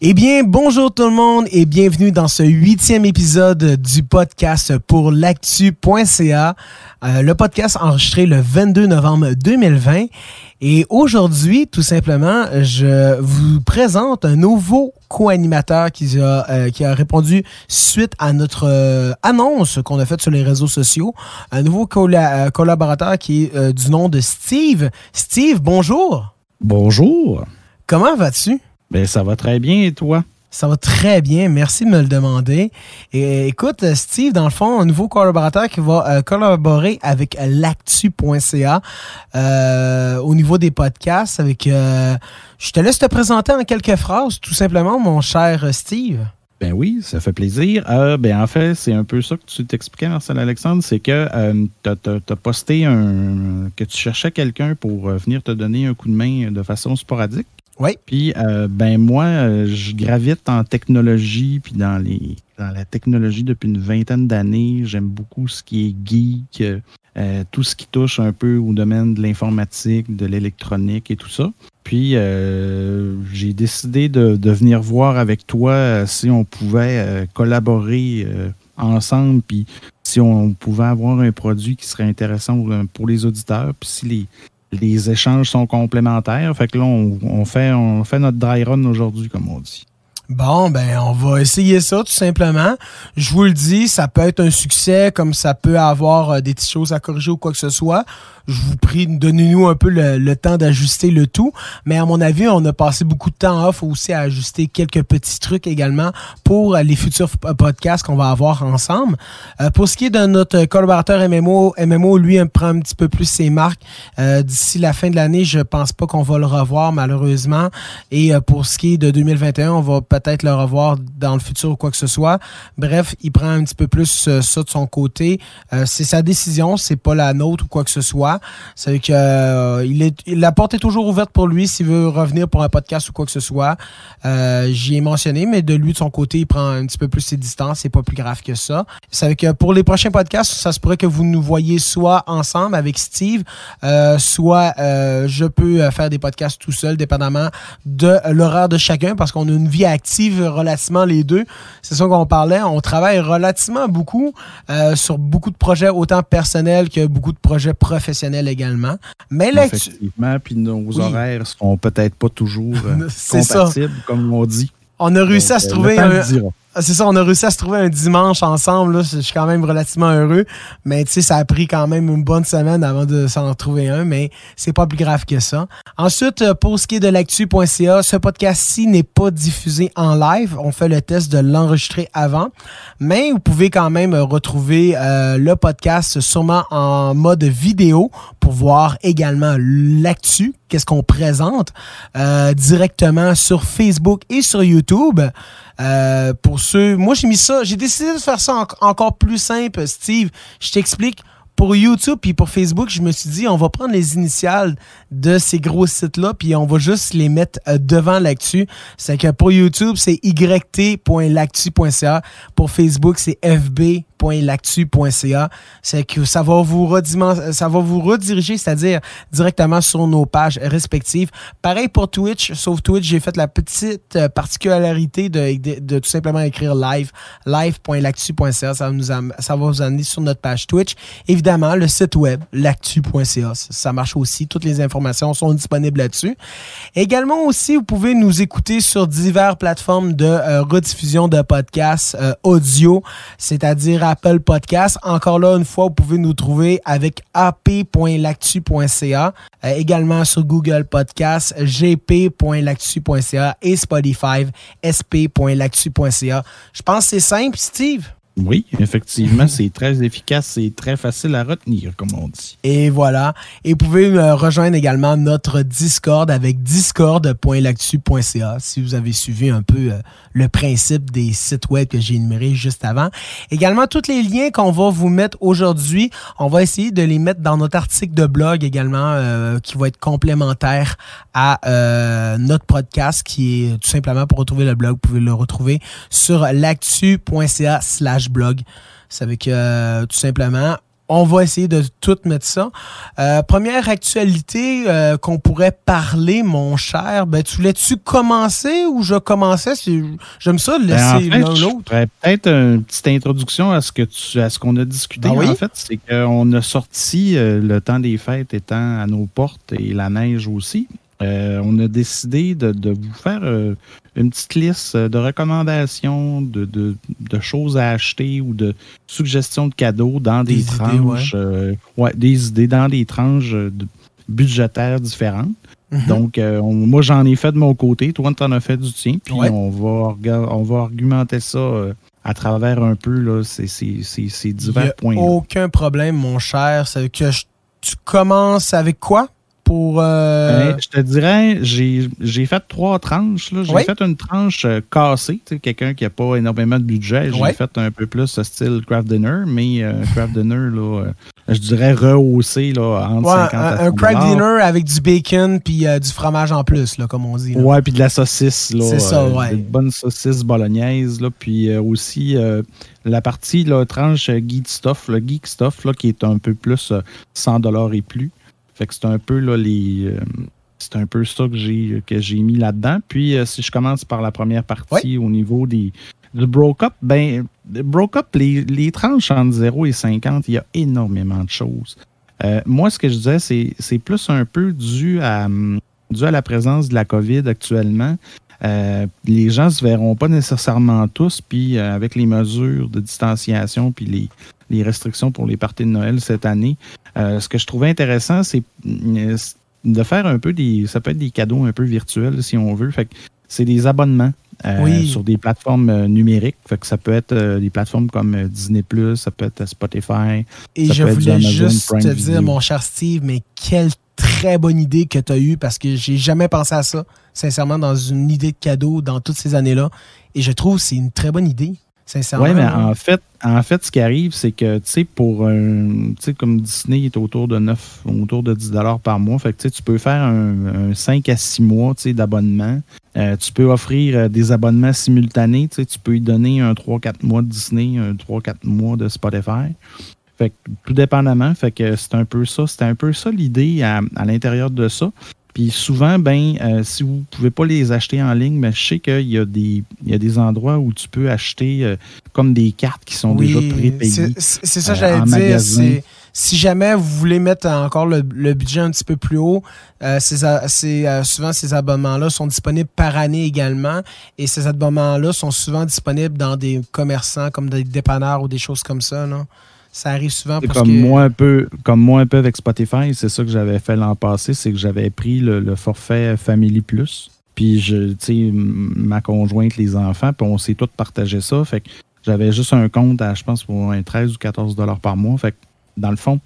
Eh bien, bonjour tout le monde et bienvenue dans ce huitième épisode du podcast pour l'actu.ca, euh, le podcast enregistré le 22 novembre 2020. Et aujourd'hui, tout simplement, je vous présente un nouveau co-animateur qui a, euh, qui a répondu suite à notre euh, annonce qu'on a faite sur les réseaux sociaux. Un nouveau collaborateur qui est du nom de Steve. Steve, bonjour. Bonjour. Comment vas-tu? Ben, ça va très bien et toi? Ça va très bien. Merci de me le demander. Et écoute, Steve, dans le fond, un nouveau collaborateur qui va euh, collaborer avec l'actu.ca euh, au niveau des podcasts. Avec, euh, je te laisse te présenter en quelques phrases, tout simplement, mon cher Steve. Ben oui, ça fait plaisir. ben en fait, c'est un peu ça que tu t'expliquais, Marcel Alexandre, c'est que tu as, posté un, que tu cherchais quelqu'un pour venir te donner un coup de main de façon sporadique. Oui. Puis, euh, ben moi, euh, je gravite en technologie, puis dans, les, dans la technologie depuis une vingtaine d'années. J'aime beaucoup ce qui est geek, euh, tout ce qui touche un peu au domaine de l'informatique, de l'électronique et tout ça. Puis, j'ai décidé de, de, venir voir avec toi si on pouvait collaborer ensemble, puis si on pouvait avoir un produit qui serait intéressant pour les auditeurs, puis si les, les échanges sont complémentaires. Fait que là, on, fait, on fait notre dry run aujourd'hui, comme on dit. Bon, ben, on va essayer ça tout simplement. Je vous le dis, ça peut être un succès, comme ça peut avoir euh, des petites choses à corriger ou quoi que ce soit je vous prie, donnez-nous un peu le, temps d'ajuster le tout. Mais à mon avis, on a passé beaucoup de temps off aussi à ajuster quelques petits trucs également pour les futurs podcasts qu'on va avoir ensemble. Euh, pour ce qui est de notre collaborateur MMO, MMO, lui, prend un petit peu plus ses marques. Euh, d'ici la fin de l'année, je pense pas qu'on va le revoir, malheureusement. Et euh, pour ce qui est de 2021, on va peut-être le revoir dans le futur ou quoi que ce soit. Bref, il prend un petit peu plus ça de son côté. c'est sa décision, c'est pas la nôtre ou quoi que ce soit. C'est que euh, la porte est toujours ouverte pour lui s'il veut revenir pour un podcast ou quoi que ce soit. Euh, J'y ai mentionné, mais de lui, de son côté, il prend un petit peu plus ses distances. C'est pas plus grave que ça. C'est que pour les prochains podcasts, ça se pourrait que vous nous voyez soit ensemble avec Steve, euh, soit euh, je peux faire des podcasts tout seul, dépendamment de l'horaire de chacun, parce qu'on a une vie active relativement les deux. C'est ça qu'on parlait. On travaille relativement beaucoup sur beaucoup de projets, autant personnels que beaucoup de projets professionnels également. Mais là, Effectivement, puis nos horaires sont peut-être pas toujours euh, compatibles, comme on dit. On a réussi à se euh, trouver un, c'est ça, on a réussi à se trouver un dimanche ensemble. Je suis quand même relativement heureux. Mais tu sais, ça a pris quand même une bonne semaine avant de s'en trouver un, mais c'est pas plus grave que ça. Ensuite, euh, pour ce qui est de l'actu.ca, ce podcast-ci n'est pas diffusé en live. On fait le test de l'enregistrer avant. Mais vous pouvez quand même retrouver euh, le podcast sûrement en mode vidéo pour voir également l'actu, qu'est-ce qu'on présente euh, directement sur Facebook et sur YouTube. Euh, pour ceux, moi j'ai mis ça, j'ai décidé de faire ça encore plus simple, Steve. Je t'explique. Pour YouTube puis pour Facebook, je me suis dit, on va prendre les initiales de ces gros sites-là, puis on va juste les mettre euh, devant l'actu. C'est que pour YouTube, c'est yt.l'actu.ca. Pour Facebook, c'est fb lactu.ca. C'est que ça va vous rediriger, c'est-à-dire directement sur nos pages respectives. Pareil pour Twitch, sauf Twitch, j'ai fait la petite euh, particularité de, tout simplement écrire live, live.lactu.ca. Ça, ça va vous amener sur notre page Twitch. Évidemment, le site web, lactu.ca. Ça marche aussi. Toutes les informations sont disponibles là-dessus. Également aussi, vous pouvez nous écouter sur diverses plateformes de euh, rediffusion de podcasts euh, audio, c'est-à-dire Apple Podcast. Encore là, une fois, vous pouvez nous trouver avec ap.lactu.ca, euh, également sur Google Podcast, gp.lactu.ca et Spotify, sp.lactu.ca. Je pense que c'est simple, Steve. Oui, effectivement, c'est très efficace, c'est très facile à retenir, comme on dit. Et voilà. Et vous pouvez me rejoindre également notre Discord avec discord.lactu.ca si vous avez suivi un peu euh, le principe des sites web que j'ai énumérés juste avant. Également, tous les liens qu'on va vous mettre aujourd'hui, on va essayer de les mettre dans notre article de blog également, euh, qui va être complémentaire à euh, notre podcast, qui est tout simplement pour retrouver le blog, vous pouvez le retrouver sur l'actu.ca slash blog. Ça veut que, euh, tout simplement, on va essayer de tout mettre ça. Euh, première actualité euh, qu'on pourrait parler, mon cher, ben, tu voulais-tu commencer ou je commençais? J'aime ça, ben, laisser l'un l'autre. Peut-être une petite introduction à ce que tu, à ce qu'on a discuté. Ah en fait, c'est qu'on a sorti euh, le temps des fêtes étant à nos portes et la neige aussi. on a décidé de, de vous faire une petite liste de recommandations, de, choses à acheter ou de suggestions de cadeaux dans des, tranches. Euh, ouais. des idées dans des tranches budgétaires différentes. Mhm. Donc, euh, moi, j'en ai fait de mon côté. Toi, tu en as fait du tien. Puis, on, va, on va argumenter ça euh, à travers un peu là, ces, ces, divers points. Aucun problème, mon cher. C'est que tu commences avec quoi? Pour. Euh, ben, je te dirais, j'ai fait trois tranches. J'ai fait une tranche euh, cassée, quelqu'un qui n'a pas énormément de budget. J'ai fait un peu plus ce style craft dinner, mais euh, craft dinner, là, je dirais rehaussé là, entre 50 un, un craft dinner avec du bacon puis du fromage en plus, là, comme on dit. Ouais, puis de la saucisse. C'est ça, ouais. Une bonne saucisse bolognaise. Là, puis aussi la partie là, tranche geek stuff, le geek stuff, là, qui est un peu plus 100$ et plus. Fait que c'est un peu là, les. Euh, c'est un peu ça que j'ai que j'ai mis là-dedans. Puis euh, si je commence par la première partie au niveau des du broke up, ben broke up, les, les tranches entre 0 et 50, il y a énormément de choses. Euh, moi, ce que je disais, c'est, c'est plus un peu dû à, dû à la présence de la COVID actuellement. Les gens se verront pas nécessairement tous, puis avec les mesures de distanciation, puis les, restrictions pour les parties de Noël cette année, euh, ce que je trouvais intéressant, c'est euh, de faire un peu des. Ça peut être des cadeaux un peu virtuels, si on veut. C'est des abonnements. Euh, sur des plateformes numériques. Fait que ça peut être des plateformes comme Disney, ça peut être Spotify. Et je voulais juste te dire, mon cher Steve, mais quelle très bonne idée que tu as eue parce que j'ai jamais pensé à ça, sincèrement, dans une idée de cadeau dans toutes ces années-là. Et je trouve que c'est une très bonne idée. Oui, mais en fait, en fait, ce qui arrive, c'est que, tu sais, pour un, tu sais, comme Disney est autour de 9, autour de 10 par mois, fait que, tu peux faire un, 5 à 6 mois, tu sais, d'abonnement. Euh, tu peux offrir euh, des abonnements simultanés, tu sais, tu peux y donner un 3-4 mois de Disney, un 3-4 mois de Spotify. Fait que, tout dépendamment, fait que c'est un peu ça, c'était un peu ça l'idée à, à l'intérieur de ça. Puis souvent, ben, euh, si vous ne pouvez pas les acheter en ligne, mais je sais qu'il y, a des, il y a des endroits où tu peux acheter euh, comme des cartes qui sont déjà prépayées. C'est ça, que euh, j'allais dire. Si jamais vous voulez mettre encore le, budget un petit peu plus haut, souvent ces abonnements-là sont disponibles par année également. Et ces abonnements-là sont souvent disponibles dans des commerçants comme des dépanneurs ou des choses comme ça. Non? Ça arrive souvent parce comme Moi un peu, comme moi un peu avec Spotify, c'est ça que j'avais fait l'an passé, c'est que j'avais pris le, forfait Family Plus. Puis, je, ma conjointe, les enfants, puis on s'est tous partagé ça. Fait que j'avais juste un compte à, je pense, pour un 13 ou 14 dollars par mois. Fait que, dans le fond,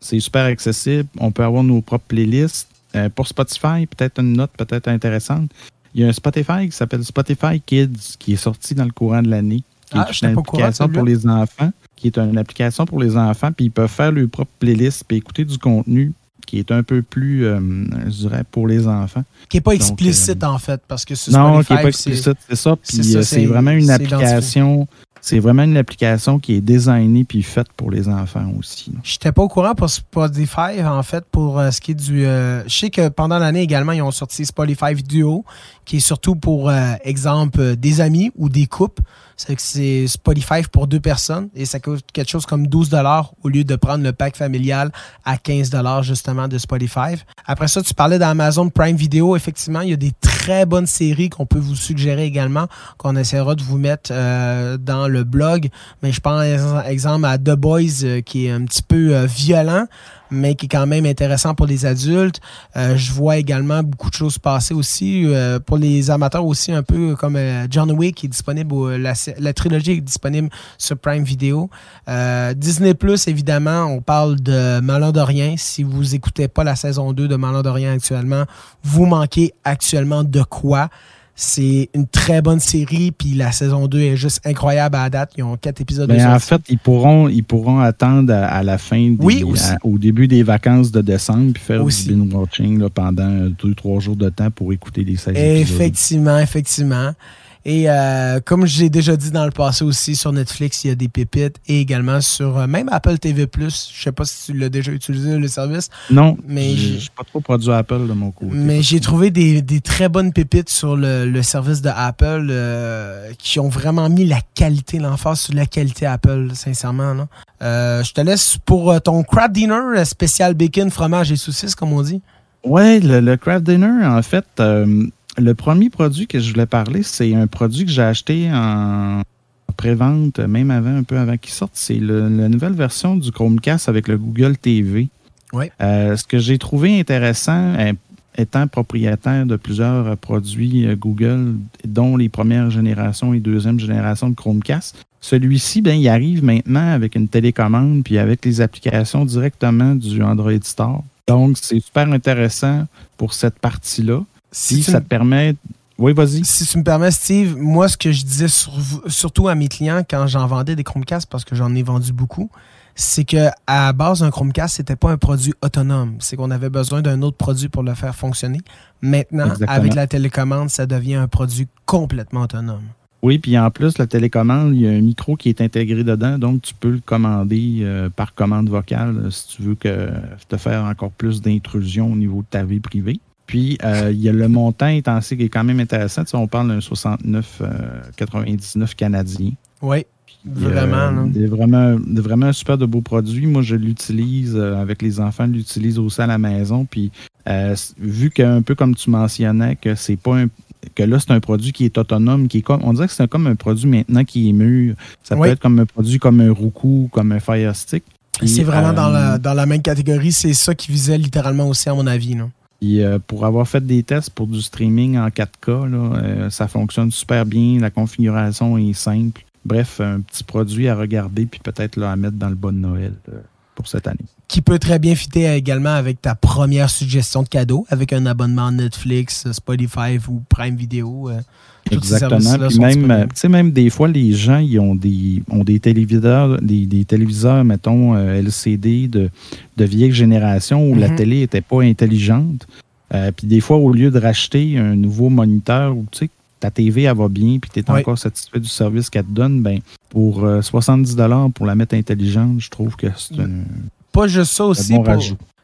c'est super accessible. On peut avoir nos propres playlists. Euh, pour Spotify, peut-être une note peut-être intéressante. Il y a un Spotify qui s'appelle Spotify Kids qui est sorti dans le courant de l'année, qui ah, est une application pour les enfants qui est une application pour les enfants, puis ils peuvent faire leur propre playlist, puis écouter du contenu qui est un peu plus, euh, je dirais, pour les enfants. Qui n'est pas explicite, euh, en fait, parce que c'est Non, qui n'est pas explicite, c'est ça. Puis euh, c'est vraiment une application c'est vraiment une application qui est designée puis faite pour les enfants aussi. Je n'étais pas au courant pour Spotify, en fait, pour ce qui est du. je sais que pendant l'année également, ils ont sorti Spotify Duo, qui est surtout pour, exemple, des amis ou des couples. C'est que c'est Spotify pour deux personnes et ça coûte quelque chose comme 12 dollars au lieu de prendre le pack familial à 15 dollars justement de Spotify. Après ça, tu parlais d'Amazon Prime Video. Effectivement, il y a des très bonnes séries qu'on peut vous suggérer également, qu'on essaiera de vous mettre euh, dans le blog. Mais je pense, exemple, à The Boys, euh, qui est un petit peu euh, violent mais qui est quand même intéressant pour les adultes. Euh, je vois également beaucoup de choses passer aussi euh, pour les amateurs aussi, un peu comme euh, John Wick qui est disponible, la, la, trilogie est disponible sur Prime Video. Disney Plus, évidemment, on parle de Malin Si vous écoutez pas la saison 2 de Malin actuellement, vous manquez actuellement de quoi? C'est une très bonne série, puis la saison 2 est juste incroyable à la date. Ils ont quatre épisodes Mais En fait, ils pourront, ils pourront attendre à, la fin, au début des vacances de décembre, puis faire du binge-watching pendant deux, trois jours de temps pour écouter les séries. Effectivement, effectivement. Et euh, comme j'ai déjà dit dans le passé aussi, sur Netflix, il y a des pépites et également sur euh, même Apple TV+. Je sais pas si tu l'as déjà utilisé, le service. Non, mais je suis pas trop produit Apple de mon côté. Mais j'ai trouvé des, très bonnes pépites sur le, service de Apple euh, qui ont vraiment mis la qualité, l'emphase sur la qualité Apple, sincèrement. je te laisse pour ton crab dinner spécial bacon, fromage et saucisses, comme on dit. Ouais, le, le crab dinner, en fait le premier produit que je voulais parler, c'est un produit que j'ai acheté en pré-vente, même avant, un peu avant qu'il sorte. C'est la nouvelle version du Chromecast avec le Google TV. Ouais. Euh, ce que j'ai trouvé intéressant, euh, étant propriétaire de plusieurs produits euh, Google, dont les premières générations et deuxième génération de Chromecast, celui-ci, ben, il arrive maintenant avec une télécommande puis avec les applications directement du Android Store. Donc, c'est super intéressant pour cette partie-là. Si, ça te permet. Oui, vas-y. Si tu me permets, Steve, moi, ce que je disais surtout à mes clients quand j'en vendais des Chromecast, parce que j'en ai vendu beaucoup, c'est que à base, un Chromecast, c'était pas un produit autonome. C'est qu'on avait besoin d'un autre produit pour le faire fonctionner. Maintenant, avec la télécommande, ça devient un produit complètement autonome. Oui, puis en plus, la télécommande, il y a un micro qui est intégré dedans, donc tu peux le commander euh, par commande vocale euh, si tu veux que, te faire encore plus d'intrusion au niveau de ta vie privée. Puis, euh, il y a le montant intensif qui est quand même intéressant. Tu sais, on parle d'un 69,99 euh, canadien. Oui, vraiment. C'est vraiment, vraiment un super de beau produit. Moi, je l'utilise euh, avec les enfants, je l'utilise aussi à la maison. Puis, vu qu'un peu comme tu mentionnais, que c'est pas un, que là, c'est un produit qui est autonome, qui est comme, on dirait que c'est comme un produit maintenant qui est mûr. Ça peut être comme un produit comme un Roku, comme un Fire Stick. C'est vraiment dans, la, dans la même catégorie. C'est ça qui visait littéralement aussi, à mon avis. Non? Euh, pour avoir fait des tests pour du streaming en 4K, euh, ça fonctionne super bien. La configuration est simple. Bref, un petit produit à regarder puis peut-être à mettre dans le bon Noël euh, pour cette année. Qui peut très bien fitter également avec ta première suggestion de cadeau, avec un abonnement Netflix, Spotify ou Prime Video. Exactement. Puis même, euh, même des fois, les gens ils ont des, ont des téléviseurs, des, téléviseurs, mettons, euh, LCD de, de vieille génération où la mhm. télé n'était pas intelligente. Euh, puis des fois, au lieu de racheter un nouveau moniteur où tu sais, ta TV elle va bien puis tu es encore satisfait du service qu'elle te donne, ben, pour 70 pour la mettre intelligente, je trouve que c'est un. Pas juste ça aussi.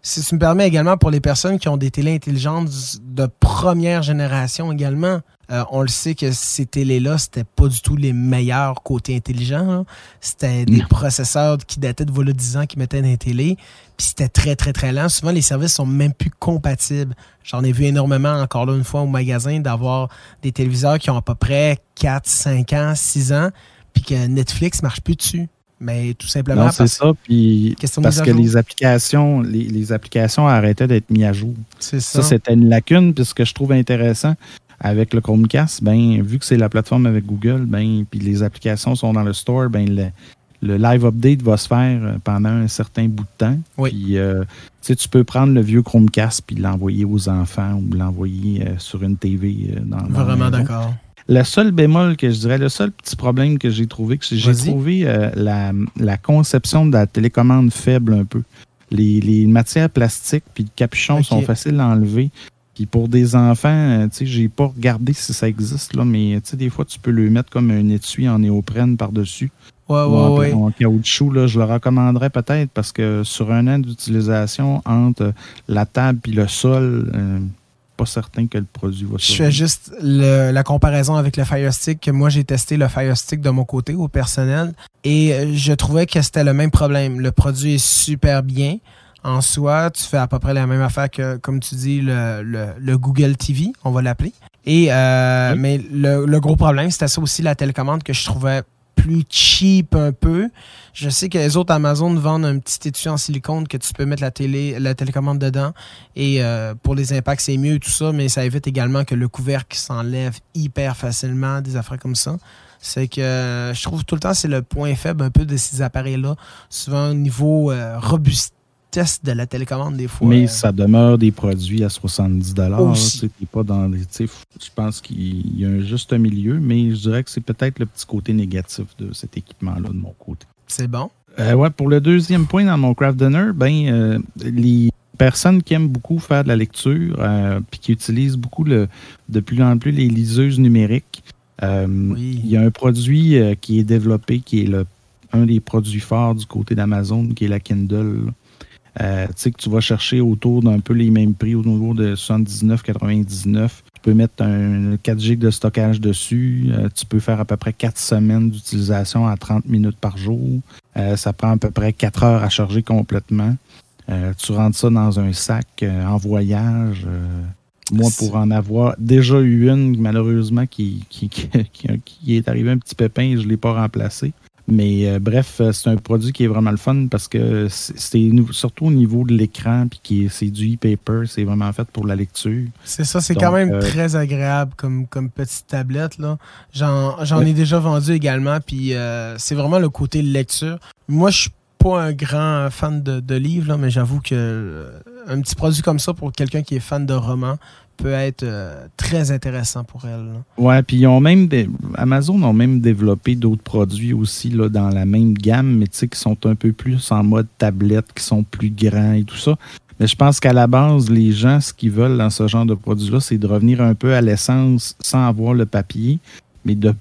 si tu me permets également pour les personnes qui ont des télés intelligentes de première génération également, euh, on le sait que ces télés-là, c'était pas du tout les meilleurs côtés intelligents. C'était des processeurs qui dataient de voilà 10 ans qui mettaient dans les télés. Puis c'était très, très, très lent. Souvent, les services sont même plus compatibles. J'en ai vu énormément, encore là, une fois au magasin, d'avoir des téléviseurs qui ont à peu près 4, 5 ans, 6 ans, puis que Netflix marche plus dessus. Mais tout simplement. c'est ça. Puis parce que les applications, les, applications arrêtaient d'être mises à jour. C'est ça. Ça, c'était une lacune. Puis ce que je trouve intéressant, avec le Chromecast, ben, vu que c'est la plateforme avec Google, ben, puis les applications sont dans le store, ben, le, live update va se faire euh, pendant un certain bout de temps. Oui. Puis, euh, tu peux prendre le vieux Chromecast puis l'envoyer aux enfants ou l'envoyer euh, sur une TV dans, Vraiment d'accord. Le seul bémol que je dirais, le seul petit problème que j'ai trouvé, que j'ai trouvé la, conception de la télécommande faible un peu. Les, matières plastiques puis le capuchon sont faciles à enlever. Puis pour des enfants, euh, tu sais, j'ai pas regardé si ça existe, là, mais tu sais, des fois, tu peux le mettre comme un étui en néoprène par-dessus. Ouais, ouais, en, caoutchouc, là, je le recommanderais peut-être parce que sur un an d'utilisation, entre la table et le sol, euh, pas certain que le produit va Je fais juste la comparaison avec le Fire Stick. Moi, j'ai testé le Fire Stick de mon côté au personnel et euh, je trouvais que c'était le même problème. Le produit est super bien en soi, tu fais à peu près la même affaire que, comme tu dis, le, Google TV, on va l'appeler. Et euh, mais le, gros problème, c'était ça aussi la télécommande que je trouvais plus cheap un peu. Je sais que les autres Amazon vendent un petit étui en silicone que tu peux mettre la télé, la télécommande dedans. Et euh, pour les impacts, c'est mieux tout ça, mais ça évite également que le couvercle s'enlève hyper facilement, des affaires comme ça. C'est que euh, je trouve tout le temps c'est le point faible un peu de ces appareils-là. Souvent au niveau euh, robuste test de la télécommande des fois. Mais ça demeure des produits à 70 dollars. pas dans Je pense qu'il y a un juste milieu, mais je dirais que c'est peut-être le petit côté négatif de cet équipement-là de mon côté. C'est bon. Euh, ouais, pour le deuxième point dans mon craft dinner, ben euh, les personnes qui aiment beaucoup faire de la lecture, euh, puis qui utilisent beaucoup le, de plus en plus les liseuses numériques. Il y a un produit qui est développé qui est le, un des produits forts du côté d'Amazon, qui est la Kindle. Tu sais que tu vas chercher autour d'un peu les mêmes prix au niveau de 79,99 tu peux mettre un 4 GB de stockage dessus. Euh, tu peux faire à peu près 4 semaines d'utilisation à 30 minutes par jour. Euh, ça prend à peu près 4 heures à charger complètement. Euh, tu rentres ça dans un sac en voyage. moi, pour en avoir déjà eu une, malheureusement, qui, qui, qui, est arrivé un petit pépin et je ne l'ai pas remplacé. Mais euh, bref, euh, c'est un produit qui est vraiment le fun parce que c'est surtout au niveau de l'écran, puis c'est du e-paper, c'est vraiment fait pour la lecture. C'est ça, c'est quand même euh, très agréable comme, comme petite tablette. J'en ai déjà vendu également, puis c'est vraiment le côté lecture. Moi, je suis pas un grand fan de, de livres, mais j'avoue que un petit produit comme ça pour quelqu'un qui est fan de romans, peut être euh, très intéressant pour elle. Ouais, puis ils ont même Amazon ont même développé d'autres produits aussi dans la même gamme, mais qui sont un peu plus en mode tablette, qui sont plus grands et tout ça. Mais je pense qu'à la base, les gens, ce qu'ils veulent dans ce genre de produit-là, c'est de revenir un peu à l'essence sans avoir le papier, mais de,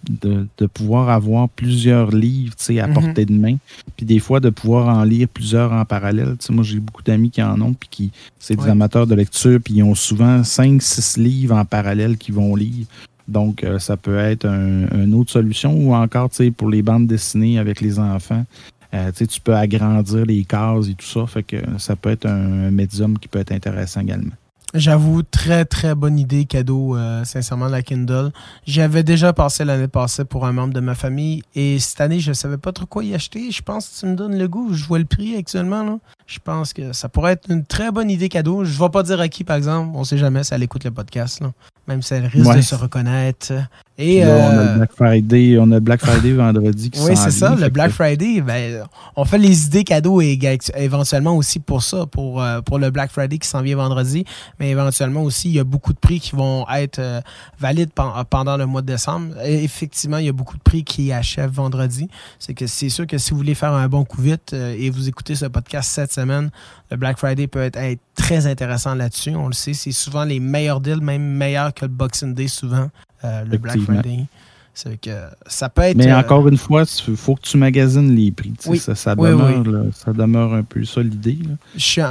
pouvoir avoir plusieurs livres à mhm. portée de main. Puis des fois, de pouvoir en lire plusieurs en parallèle. moi, j'ai beaucoup d'amis qui en ont, puis qui c'est des amateurs de lecture, puis ils ont souvent 5-6 livres en parallèle qu'ils vont lire. Donc, euh, ça peut être une autre solution. Ou encore, pour les bandes dessinées avec les enfants, euh, tu peux agrandir les cases et tout ça. Fait que ça peut être un médium qui peut être intéressant également. J'avoue, très très bonne idée cadeau, euh, sincèrement, la Kindle. J'avais déjà passé l'année passée pour un membre de ma famille et cette année, je savais pas trop quoi y acheter. Je pense que tu me donnes le goût. Je vois le prix actuellement. Là. Je pense que ça pourrait être une très bonne idée cadeau. Je ne vais pas dire à qui, par exemple. On ne sait jamais si elle écoute le podcast. Là. Même si elle risque de se reconnaître. Et, on a le euh, Black Friday, on a Black Friday vendredi qui Oui, c'est ça, le Black Friday. Ben, on fait les idées cadeaux éventuellement aussi pour ça, pour, euh, pour le Black Friday qui s'en vient vendredi. Mais éventuellement aussi, il y a beaucoup de prix qui vont être euh, valides pendant le mois de décembre. effectivement, il y a beaucoup de prix qui achèvent vendredi. C'est que c'est sûr que si vous voulez faire un bon coup vite et vous écoutez ce podcast cette semaine, le Black Friday peut être, être très intéressant là-dessus. On le sait, c'est souvent les meilleurs deals, même meilleurs que le Boxing Day souvent. Euh, le Black Friday. C'est que ça peut être. Mais euh, encore une fois, il faut que tu magasines les prix. Ça, demeure, un peu ça l'idée. Je suis,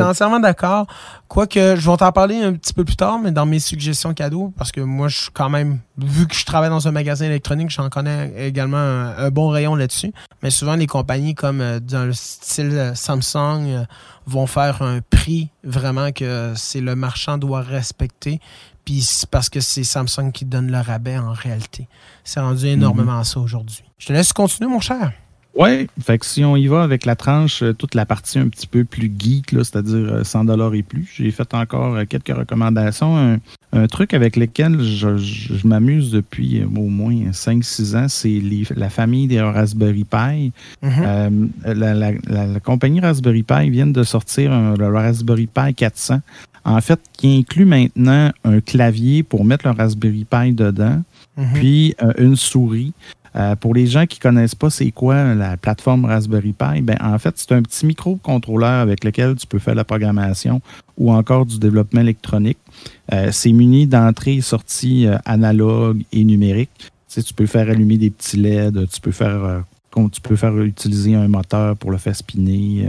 entièrement d'accord. Quoique, je vais t'en parler un petit peu plus tard, mais dans mes suggestions cadeaux, parce que moi, je suis quand même, vu que je travaille dans un magasin électronique, j'en connais également un, bon rayon là-dessus. Mais souvent, les compagnies comme euh, dans le style Samsung vont faire un prix vraiment que c'est le marchand doit respecter. Puis c'est parce que c'est Samsung qui donne le rabais en réalité. C'est rendu énormément mhm. ça aujourd'hui. Je te laisse continuer, mon cher. Oui, fait que si on y va avec la tranche, euh, toute la partie un petit peu plus geek, c'est-à-dire 100 euh, et plus, j'ai fait encore euh, quelques recommandations. Un, truc avec lequel je, m'amuse depuis au moins 5-6 ans, c'est la famille des Raspberry Pi. Mhm. la, compagnie Raspberry Pi vient de sortir le Raspberry Pi 400 en fait, qui inclut maintenant un clavier pour mettre le Raspberry Pi dedans, mhm. puis euh, une souris. Euh, pour les gens qui ne connaissent pas c'est quoi la plateforme Raspberry Pi, ben, en fait, c'est un petit microcontrôleur avec lequel tu peux faire la programmation ou encore du développement électronique. Euh, c'est muni d'entrée et sortie analogue et numérique. Tu, tu peux faire allumer des petits LED, tu peux faire, tu peux faire utiliser un moteur pour le faire spinner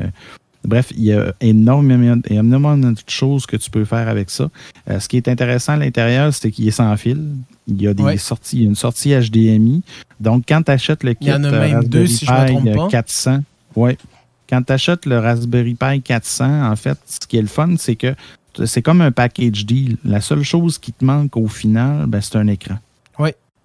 Bref, il y a énormément, énormément de choses que tu peux faire avec ça. Euh, ce qui est intéressant à l'intérieur, c'est qu'il est sans fil. Il y a des sorties, une sortie HDMI. Donc, quand tu achètes le kit Raspberry Pi 400, ouais, quand tu achètes le Raspberry Pi 400, en fait, ce qui est le fun, c'est que c'est comme un package deal. La seule chose qui te manque au final, ben, c'est un écran.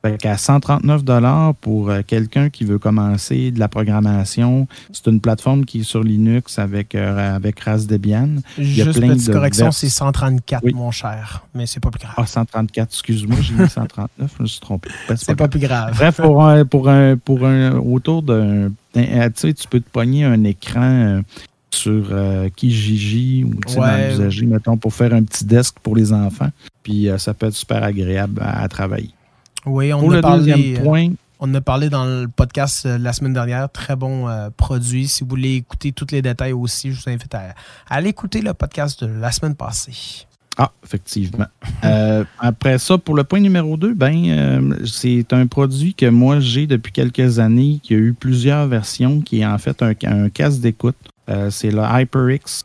Fait qu'à 139 dollars pour euh, quelqu'un qui veut commencer de la programmation, c'est une plateforme qui est sur Linux avec, euh, avec Raspbian. Il y a Juste plein petite correction, c'est 134, mon cher, mais c'est pas plus grave. Ah, 134, excuse-moi, j'ai mis 139, je me suis trompé. Ben, c'est pas, plus grave. Bref, pour un, pour un, pour un, autour d'un, tu sais, tu peux te pogner un écran euh, sur Kijiji ou ouais. dans mettons, pour faire un petit desk pour les enfants. Puis ça peut être super agréable à travailler. Oui, on a parlé, euh, On a parlé dans le podcast euh, la semaine dernière. Très bon euh, produit. Si vous voulez écouter tous les détails aussi, je vous invite à, aller écouter le podcast de la semaine passée. Ah, effectivement. Euh, après ça, pour le point numéro 2, ben, euh, c'est un produit que moi j'ai depuis quelques années, qui a eu plusieurs versions, qui est en fait un, un casque d'écoute. Euh, c'est le HyperX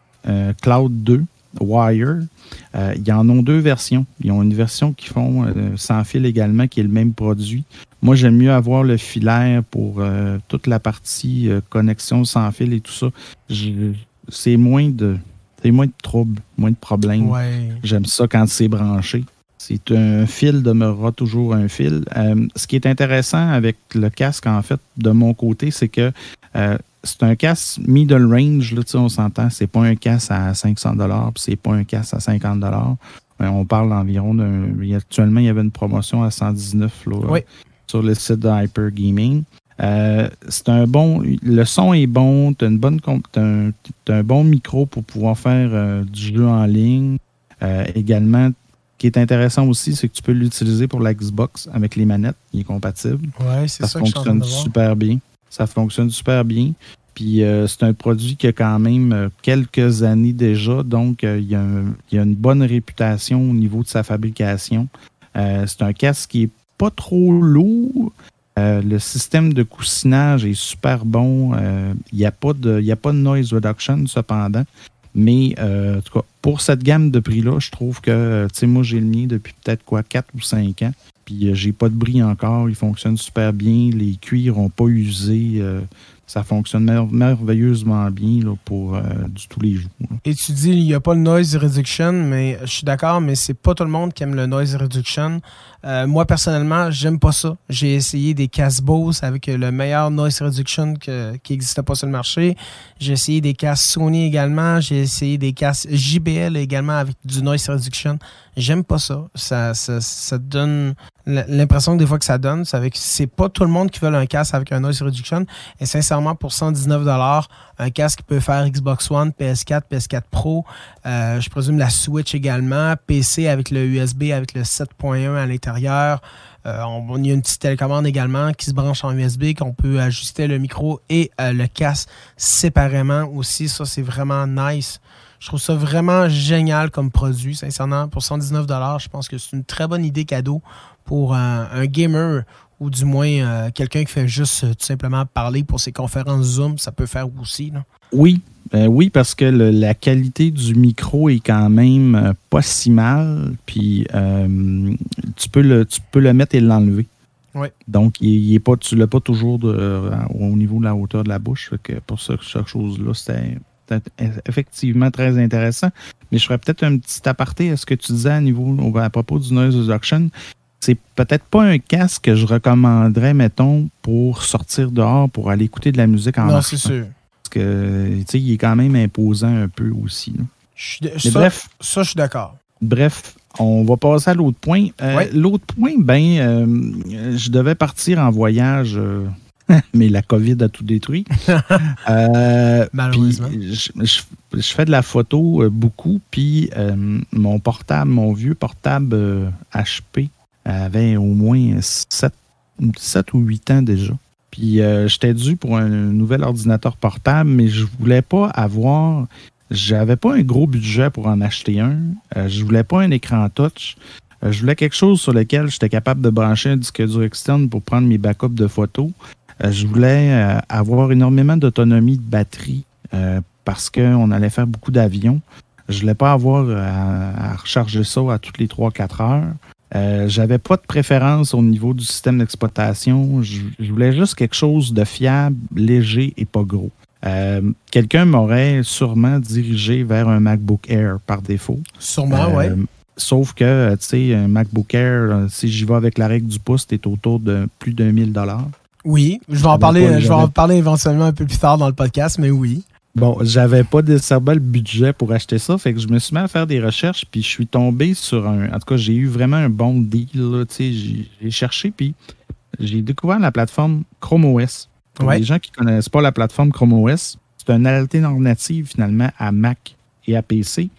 Cloud 2 Wire. ils en ont deux versions. Ils ont une version qui font sans fil également, qui est le même produit. Moi, j'aime mieux avoir le filaire pour toute la partie connexion sans fil et tout ça. C'est moins de c'est moins de troubles, moins de problèmes. J'aime ça quand c'est branché. C'est un fil demeurera toujours un fil. Euh, ce qui est intéressant avec le casque, en fait, de mon côté, c'est que euh, c'est un casque middle range, là, on s'entend. C'est pas un casque à 500 dollars, c'est pas un casque à 50 dollars. Euh, on parle environ d'un. Actuellement, il y avait une promotion à 119 sur le site de Hyper Gaming. Euh, c'est un bon. Le son est bon, tu as, une bonne, un, un, bon micro pour pouvoir faire euh, du jeu en ligne. Euh, également, ce qui est intéressant aussi, c'est que tu peux l'utiliser pour la Xbox avec les manettes. Il est compatible. Ouais, c'est ça. Ça fonctionne super bien. Ça fonctionne super bien. Puis c'est un produit qui a quand même quelques années déjà, donc il, y a il, y a une bonne réputation au niveau de sa fabrication. c'est un casque qui est pas trop lourd, euh, le système de coussinage est super bon. Euh, il n'y a, pas de, a pas de noise reduction, cependant. Mais euh, en tout cas, pour cette gamme de prix-là, je trouve que, tu sais, moi, j'ai le mien depuis peut-être quoi, 4 ou 5 ans. Puis j'ai pas de bris encore. Il fonctionne super bien. Les cuirs n'ont pas usé ça fonctionne merveilleusement bien là, pour euh, du tous les jours. Et tu dis il n'y a pas le noise reduction, mais je suis d'accord, mais c'est pas tout le monde qui aime le noise reduction. Euh, moi personnellement, j'aime pas ça. J'ai essayé des Bose avec le meilleur noise reduction qui n'existait pas sur le marché. J'ai essayé des casques Sony également. J'ai essayé des casques JBL également avec du noise reduction. J'aime pas ça. Ça, ça, ça donne l'impression que des fois que ça donne, c'est pas tout le monde qui veut un casque avec un noise reduction. Et sincèrement, pour 119 un casque peut faire Xbox One, PS4, PS4 Pro, euh, je présume la Switch également, PC avec le USB, avec le 7.1 à l'intérieur. Euh, on, y a une petite télécommande également qui se branche en USB, qu'on peut ajuster le micro et euh, le casque séparément aussi. Ça, c'est vraiment nice. Je trouve ça vraiment génial comme produit, sincèrement. Pour 119 je pense que c'est une très bonne idée cadeau pour un, gamer ou du moins euh, quelqu'un qui fait juste euh, tout simplement parler pour ses conférences Zoom, ça peut faire aussi. Oui, ben oui, parce que la qualité du micro est quand même euh, pas si mal. Puis tu, peux le, tu peux le mettre et l'enlever. Oui. Donc, il, est pas, tu ne l'as pas toujours au niveau de la hauteur de la bouche. que pour ça, chaque chose-là, c'était effectivement très intéressant. Mais je ferais peut-être un petit aparté à ce que tu disais à, niveau, à propos du noise reduction c'est peut-être pas un casque que je recommanderais, mettons, pour sortir dehors, pour aller écouter de la musique en Non, c'est sûr. Parce que, tu sais, il est quand même imposant un peu aussi. ça, bref. Ça, je suis d'accord. Bref, on va passer à l'autre point. Euh, l'autre point, ben, euh, je devais partir en voyage, euh, mais la COVID a tout détruit. Malheureusement. Je, je, fais de la photo beaucoup, puis mon portable, mon vieux portable HP, avait au moins 7, ou 8 ans déjà. Puis euh, j'étais dû pour un nouvel ordinateur portable, mais je voulais pas avoir. J'avais pas un gros budget pour en acheter un. Euh, je voulais pas un écran touch. Euh, je voulais quelque chose sur lequel j'étais capable de brancher un disque dur externe pour prendre mes backups de photos. je voulais avoir énormément d'autonomie de batterie parce qu'on allait faire beaucoup d'avions. Je voulais pas avoir à recharger ça à toutes les 3-4 heures. Euh, j'avais pas de préférence au niveau du système d'exploitation. Je, voulais juste quelque chose de fiable, léger et pas gros. Euh, quelqu'un m'aurait sûrement dirigé vers un MacBook Air par défaut. Sûrement, oui. Euh, sauf que, tu sais, un MacBook Air, si j'y vais avec la règle du pouce, c'est autour de plus d'un mille dollars. Oui, je vais, en parler, je vais en parler éventuellement un peu plus tard dans le podcast, mais oui. Bon, j'avais pas nécessairement le budget pour acheter ça, fait que je me suis mis à faire des recherches, puis je suis tombé sur un. En tout cas, j'ai eu vraiment un bon deal. J'ai cherché, puis j'ai découvert la plateforme Chrome OS. Pour les gens qui ne connaissent pas la plateforme Chrome OS, c'est une alternative finalement à Mac et à PC.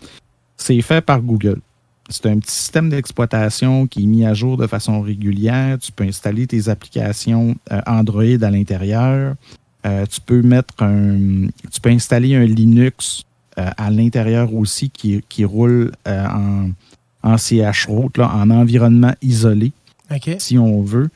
C'est fait par Google. C'est un petit système d'exploitation qui est mis à jour de façon régulière. Tu peux installer tes applications euh, Android à l'intérieur. Euh, tu peux mettre un. Tu peux installer un Linux à l'intérieur aussi qui, qui roule en, en CH route, là, en environnement isolé, si on veut.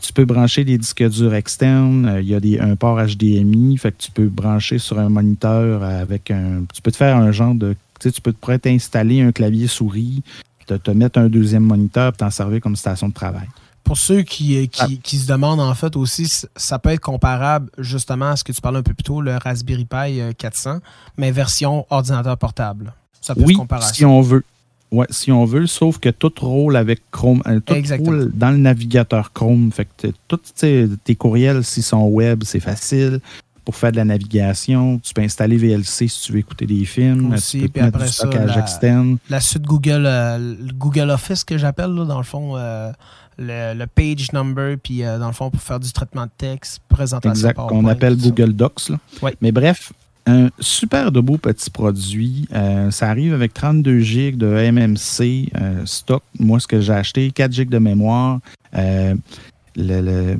tu peux brancher des disques durs externes. Il y a des, un port HDMI, fait que tu peux brancher sur un moniteur avec un. Tu peux te faire un genre de. Tu sais, tu peux te t'installer un clavier souris, te, te mettre un deuxième moniteur et t'en servir comme station de travail pour ceux qui, ah. qui, se demandent, en fait, aussi, ça peut être comparable justement à ce que tu parlais un peu plus tôt, le Raspberry Pi 400, euh, mais version ordinateur portable. Ça peut oui, si on veut. Ouais, si on veut, sauf que tout roule avec Chrome, euh, tout roule dans le navigateur Chrome. Fait que tous tes courriels, s'ils sont web, c'est facile pour faire de la navigation. Tu peux installer VLC si tu veux écouter des films. Aussi, tu peux mettre du stockage la, externe. La suite Google, euh, Google Office que j'appelle, dans le fond, le, page number, puis euh, dans le fond, pour faire du traitement de texte, présentation. Exact, qu'on appelle Google Docs. Mais bref, un super de beau petit produit. Euh, ça arrive avec 32 GB de MMC euh, stock. Moi, ce que j'ai acheté, 4 GB de mémoire. le,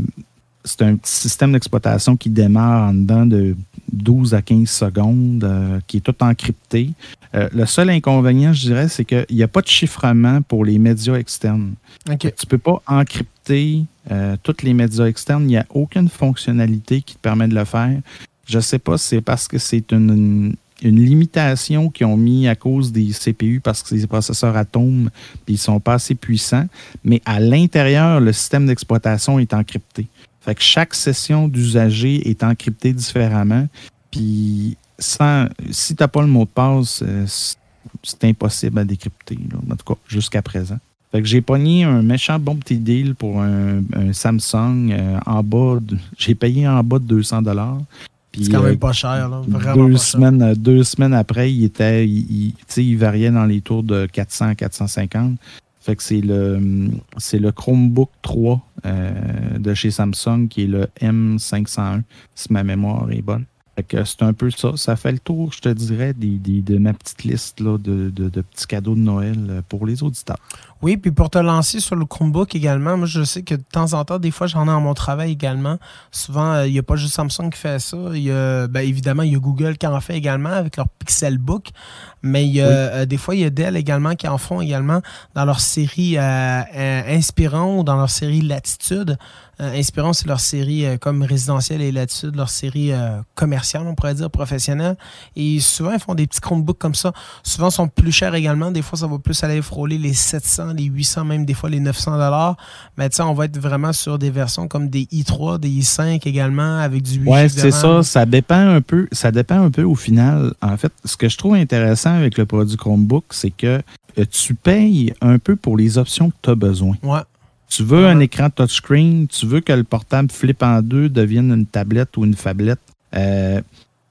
c'est un petit système d'exploitation qui démarre en dedans de 12 à 15 secondes, qui est tout encrypté. le seul inconvénient, je dirais, c'est qu'il n'y a pas de chiffrement pour les médias externes. Tu ne peux pas encrypter euh, tous les médias externes. Il n'y a aucune fonctionnalité qui te permet de le faire. Je ne sais pas si c'est parce que c'est une, limitation qu'ils ont mis à cause des CPU parce que c'est des processeurs atomes et ils sont pas assez puissants. Mais à l'intérieur, le système d'exploitation est encrypté. Fait que chaque session d'usager est encryptée différemment. Puis sans, si tu n'as pas le mot de passe, euh, c'est impossible à décrypter, en tout cas jusqu'à présent. Fait que j'ai pogné un méchant bon petit deal pour un, Samsung euh, en bas. J'ai payé en bas de 200 dollars. C'est quand même euh, pas cher, là. Vraiment deux, semaines, deux semaines après, il était, il, il, variait dans les tours de 400 450. C'est le, c'est le Chromebook 3 de chez Samsung qui est le M501, si ma mémoire est bonne c'est un peu ça. Ça fait le tour, je te dirais, de ma petite liste là, de, petits cadeaux de Noël euh, pour les auditeurs. Oui, puis pour te lancer sur le Chromebook également, moi je sais que de temps en temps, des fois j'en ai à mon travail également. Souvent, euh, il n'y a pas juste Samsung qui fait ça. Il y a, ben, évidemment, il y a Google qui en fait également avec leur Pixelbook. Mais il y a, euh, des fois, il y a Dell également qui en font également dans leur série Inspirant ou dans leur série Latitude. Euh, Inspirons, c'est leur série euh, comme résidentielle et là-dessus, leur série euh, commerciale, on pourrait dire, professionnelle. Et souvent, ils font des petits Chromebooks comme ça. Souvent, ils sont plus chers également. Des fois, ça va plus aller frôler les 700, les 800, même des fois les 900 dollars. Mais tu sais, on va être vraiment sur des versions comme des i3, des i5 également, avec du 8 Ouais, c'est ça. Ça dépend un peu. Ça dépend un peu au final. En fait, ce que je trouve intéressant avec le produit Chromebook, c'est que tu payes un peu pour les options que tu as besoin. Ouais. Tu veux un écran touchscreen, tu veux que le portable flippe en deux, devienne une tablette ou une fablette? Euh,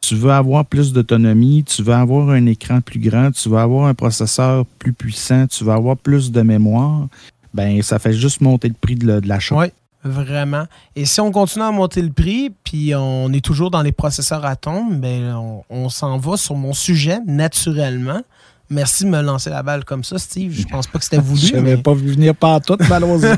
tu veux avoir plus d'autonomie, tu veux avoir un écran plus grand, tu veux avoir un processeur plus puissant, tu veux avoir plus de mémoire, ben ça fait juste monter le prix de, l'achat. Oui, vraiment. Et si on continue à monter le prix, puis on est toujours dans les processeurs atomes, ben on, on s'en va sur mon sujet naturellement. Merci de me lancer la balle comme ça, Steve. Je pense pas que c'était voulu. Je n'avais pas vu venir par tout, malheureusement.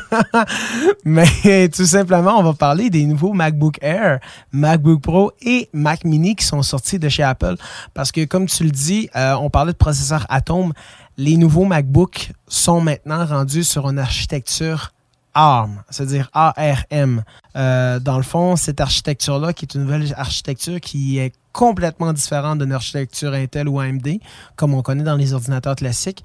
mais tout simplement, on va parler des nouveaux MacBook Air, MacBook Pro et Mac Mini qui sont sortis de chez Apple. Parce que, comme tu le dis, euh, on parlait de processeurs Atom. Les nouveaux MacBook sont maintenant rendus sur une architecture ARM, c'est-à-dire ARM. Euh, dans le fond, cette architecture-là, qui est une nouvelle architecture qui est complètement différente d'une architecture Intel ou AMD, comme on connaît dans les ordinateurs classiques,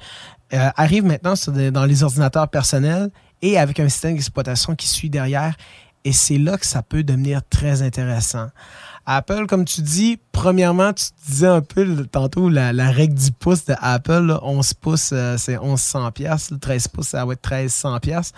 euh, arrive maintenant dans les ordinateurs personnels et avec un système d'exploitation qui suit derrière. Et c'est là que ça peut devenir très intéressant. Apple, comme tu dis, premièrement, tu disais un peu tantôt la, règle du pouce de Apple, 11 pouces, euh, c'est 1100 pièces, 13 pouces, ça va être 1300 pièces.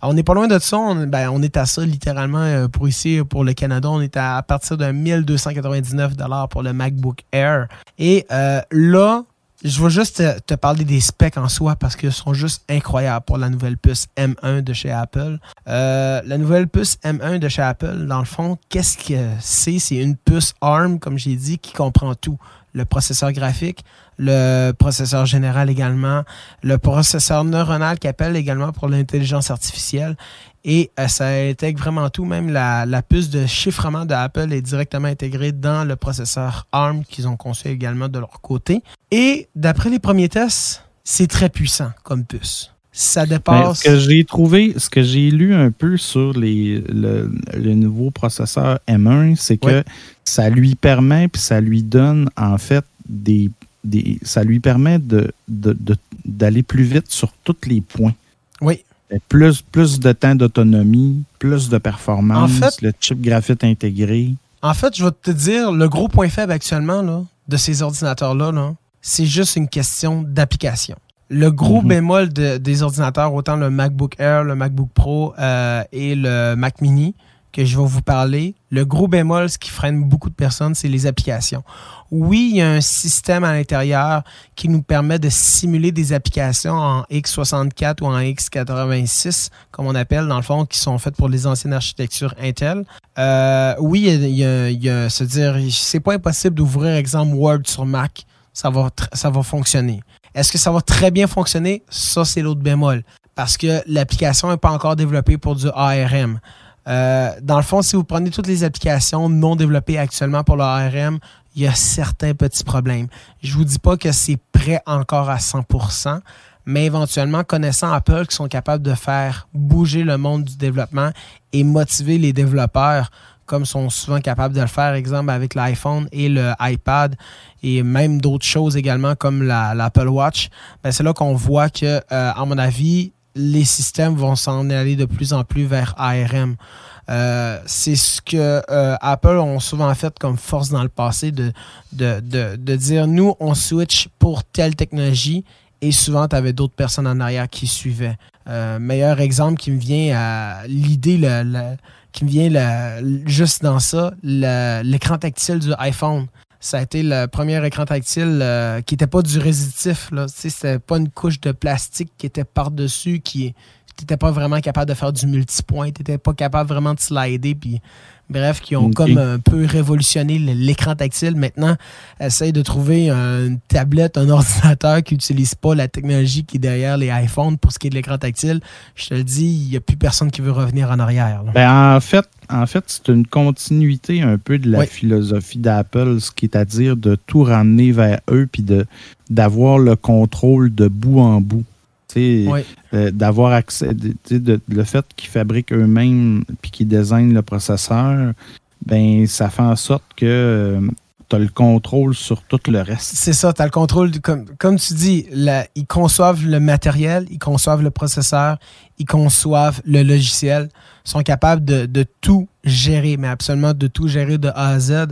On n'est pas loin de ça, on, ben, est à ça littéralement euh, pour ici, pour le Canada, on est à, partir de 1299 dollars pour le MacBook Air. Et euh, là, je vais juste te, parler des specs en soi parce qu'ils sont juste incroyables pour la nouvelle puce M1 de chez Apple. Euh, la nouvelle puce M1 de chez Apple, dans le fond, qu'est-ce que c'est? C'est une puce ARM, comme j'ai dit, qui comprend tout. le processeur graphique, le processeur général également, le processeur neuronal qui appelle également pour l'intelligence artificielle. Et euh, ça intègre vraiment tout, même la, puce de chiffrement d'Apple est directement intégrée dans le processeur ARM qu'ils ont conçu également de leur côté. Et d'après les premiers tests, c'est très puissant comme puce. Ça dépasse. ce que j'ai trouvé, ce que j'ai lu un peu sur les, le, nouveau processeur M1, c'est que ça lui permet, puis ça lui donne en fait des. des ça lui permet de, d'aller plus vite sur tous les points. Oui. Plus, plus de temps d'autonomie, plus de performance, le chip graphite intégré. En fait, je vais te dire, le gros point faible actuellement là, de ces ordinateurs-là, là, c'est juste une question d'application. Le gros mhm. bémol des ordinateurs, autant le MacBook Air, le MacBook Pro euh, et le Mac Mini, que je vais vous parler, le gros bémol, ce qui freine beaucoup de personnes, c'est les applications. Oui, il y a un système à l'intérieur qui nous permet de simuler des applications en x64 ou en x86, comme on appelle, dans le fond, qui sont faites pour les anciennes architectures Intel. Euh, oui, il y a, il y a, se dire, c'est pas impossible d'ouvrir, exemple, Word sur Mac. Ça va, ça va fonctionner. Est-ce que ça va très bien fonctionner? Ça, c'est l'autre bémol. Parce que l'application n'est pas encore développée pour du ARM. Euh, dans le fond, si vous prenez toutes les applications non développées actuellement pour le ARM, il y a certains petits problèmes. Je vous dis pas que c'est prêt encore à 100%, mais éventuellement, connaissant Apple qui sont capables de faire bouger le monde du développement et motiver les développeurs comme sont souvent capables de le faire, exemple avec l'iPhone et le iPad et même d'autres choses également comme l'Apple Watch, ben c'est là qu'on voit que, euh, à mon avis, les systèmes vont s'en aller de plus en plus vers ARM. Euh, c'est ce que euh, Apple ont souvent fait comme force dans le passé de, de, dire nous, on switch pour telle technologie et souvent, tu avais d'autres personnes en arrière qui suivaient. meilleur exemple qui me vient à l'idée, qui me vient juste dans ça, l'écran tactile du iPhone ça a été le premier écran tactile euh, qui n'était pas du résistif. C'était pas une couche de plastique qui était par-dessus, qui n'était pas vraiment capable de faire du multipoint, tu pas capable vraiment de slider. Puis, bref, qui ont comme un peu révolutionné l'écran tactile. Maintenant, essaye de trouver une tablette, un ordinateur qui n'utilise pas la technologie qui est derrière les iPhones pour ce qui est de l'écran tactile. Je te le dis, il n'y a plus personne qui veut revenir en arrière. Ben, en fait, en fait, c'est une continuité un peu de la philosophie d'Apple, ce qui est à dire de tout ramener vers eux puis d'avoir le contrôle de bout en bout. Euh, d'avoir accès, le fait qu'ils fabriquent eux-mêmes puis qu'ils désignent le processeur, ben ça fait en sorte que euh, tu as le contrôle sur tout le reste. C'est ça, tu as le contrôle, comme, comme tu dis, ils conçoivent le matériel, ils conçoivent le processeur, conçoivent le logiciel sont capables de, tout gérer, mais absolument de tout gérer de A à Z.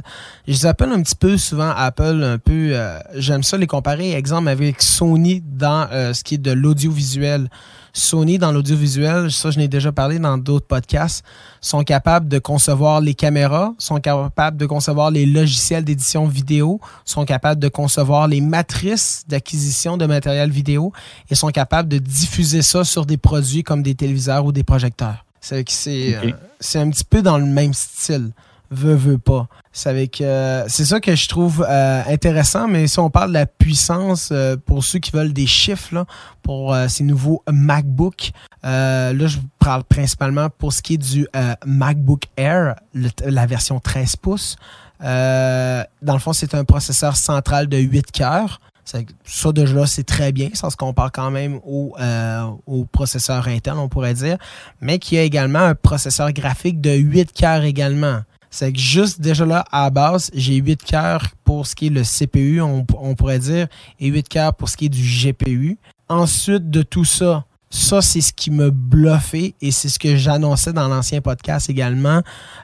Je les appelle un petit peu souvent Apple, un peu, euh, j'aime ça les comparer, exemple avec Sony dans euh, ce qui est de l'audiovisuel. Sony dans l'audiovisuel, ça je n'ai déjà parlé dans d'autres podcasts, sont capables de concevoir les caméras, sont capables de concevoir les logiciels d'édition vidéo, sont capables de concevoir les matrices d'acquisition de matériel vidéo et sont capables de diffuser ça sur des produits comme des téléviseurs ou des projecteurs. C'est euh, c'est un petit peu dans le même style. Veux, veux pas. C'est euh, c'est ça que je trouve euh, intéressant, mais si on parle de la puissance pour ceux qui veulent des chiffres pour ces nouveaux MacBook, là je parle principalement pour ce qui est du MacBook Air, la version 13 pouces. dans le fond, c'est un processeur central de 8 cœurs. Ça, déjà, c'est très bien. Ça se compare quand même au, euh, au, processeur interne, on pourrait dire. Mais qui a également un processeur graphique de 8 cœurs également. C'est que juste déjà là, à la base, j'ai 8 cœurs pour ce qui est le CPU, on, pourrait dire, et 8 cœurs pour ce qui est du GPU. Ensuite de tout ça, ça, c'est ce qui me bluffé et c'est ce que j'annonçais dans l'ancien podcast également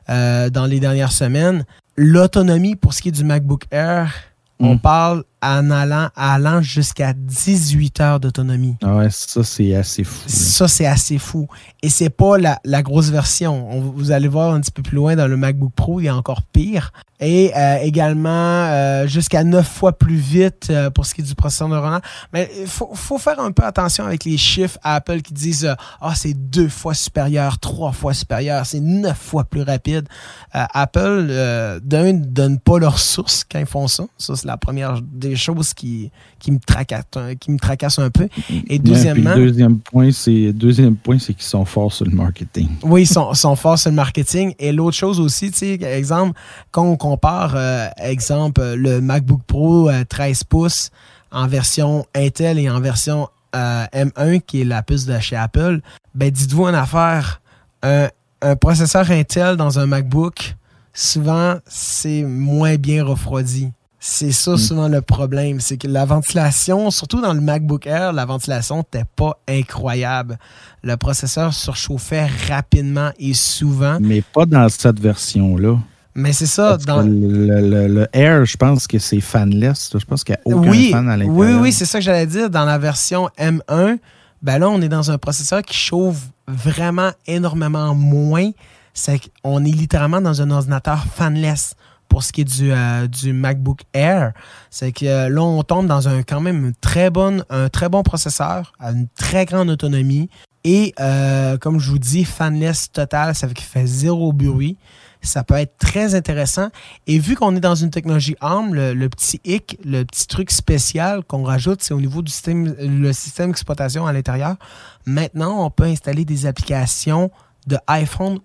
euh, dans les dernières semaines. L'autonomie pour ce qui est du MacBook Air, on mm. parle en allant, allant jusqu'à 18 heures d'autonomie. Ah ouais, ça, c'est assez fou. Ça, c'est assez fou. Et c'est pas la, la, grosse version. vous allez voir un petit peu plus loin dans le MacBook Pro, il y a encore pire et euh, également euh, jusqu'à neuf fois plus vite euh, pour ce qui est du processeur neuronal. Mais il faut, faut, faire un peu attention avec les chiffres Apple qui disent Ah, c'est deux fois supérieur, trois fois supérieur, c'est neuf fois plus rapide. Apple, d'un, ne donne pas leurs sources quand ils font ça. Ça, c'est la première des choses qui, qui, me, tracasse, qui me un peu. Et deuxièmement. le deuxième point, c'est deuxième point, c'est qu'ils sont forts sur le marketing. Oui, ils sont, sont forts sur le marketing. Et l'autre chose aussi, tu sais, exemple, quand on compare, euh, exemple, le MacBook Pro 13 euh, pouces en version Intel et en version euh, M1, qui est la puce de chez Apple, ben dites-vous une affaire, un, processeur Intel dans un MacBook, souvent, c'est moins bien refroidi. C'est ça hmm. souvent le problème, c'est que la ventilation, surtout dans le MacBook Air, la ventilation n'était pas incroyable. Le processeur surchauffait rapidement et souvent. Mais pas dans cette version-là. Mais c'est ça. Dans... Le, Air, je pense que c'est fanless. Je pense qu'il n'y a aucun fan à l'intérieur. Oui, oui, c'est ça que j'allais dire. Dans la version M1, ben là, on est dans un processeur qui chauffe vraiment énormément moins. C'est qu'on est littéralement dans un ordinateur fanless pour ce qui est du, euh, du MacBook Air. C'est que euh, là, on tombe dans un quand même très bon, un très bon processeur, à une très grande autonomie. Et euh, comme je vous dis, fanless total, ça fait zéro bruit ça peut être très intéressant. Et vu qu'on est dans une technologie ARM, le, petit hic, le petit truc spécial qu'on rajoute, c'est au niveau du système, le système d'exploitation à l'intérieur. Maintenant, on peut installer des applications de iPhone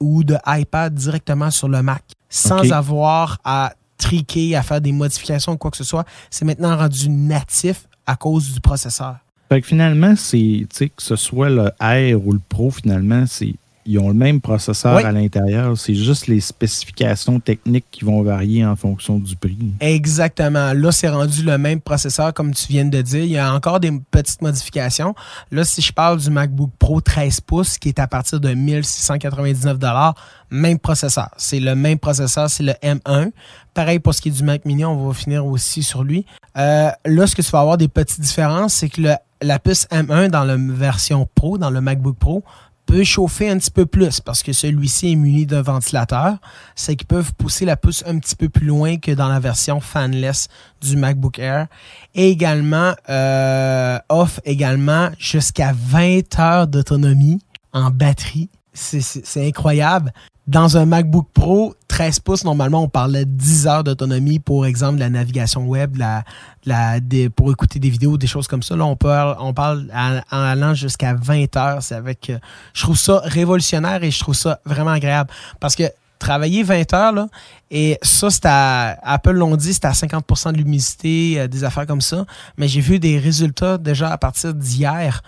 ou de, iPad directement sur le Mac sans avoir à triquer, à faire des modifications ou quoi que ce soit. C'est maintenant rendu natif à cause du processeur. Fait que finalement, c'est que ce soit le Air ou le Pro, finalement, c'est ils ont le même processeur à l'intérieur. C'est juste les spécifications techniques qui vont varier en fonction du prix. Exactement. Là, c'est rendu le même processeur, comme tu viens de dire. Il y a encore des petites modifications. Là, si je parle du MacBook Pro 13 pouces, qui est à partir de 1699 même processeur. C'est le même processeur, c'est le M1. Pareil pour ce qui est du Mac Mini, on va finir aussi sur lui. Euh, là, ce que tu vas avoir des petites différences, c'est que la puce M1 dans la version Pro, dans le MacBook Pro, peut chauffer un petit peu plus parce que celui-ci est muni d'un ventilateur. C'est qu'ils peuvent pousser la pousse un petit peu plus loin que dans la version fanless du MacBook Air. Et également, euh, off également jusqu'à 20 heures d'autonomie en batterie. C'est incroyable. Dans un MacBook Pro 13 pouces, normalement, on parlait de 10 heures d'autonomie pour exemple la navigation web, la, la, pour écouter des vidéos, des choses comme ça. Là, on parle, on parle en, allant jusqu'à 20 heures. C'est avec, euh, je trouve ça révolutionnaire et je trouve ça vraiment agréable. Parce que travailler 20 heures, là, et ça, c'est à, Apple l'ont dit, c'est à 50% de l'humidité, euh, des affaires comme ça. Mais j'ai vu des résultats déjà à partir d'hier.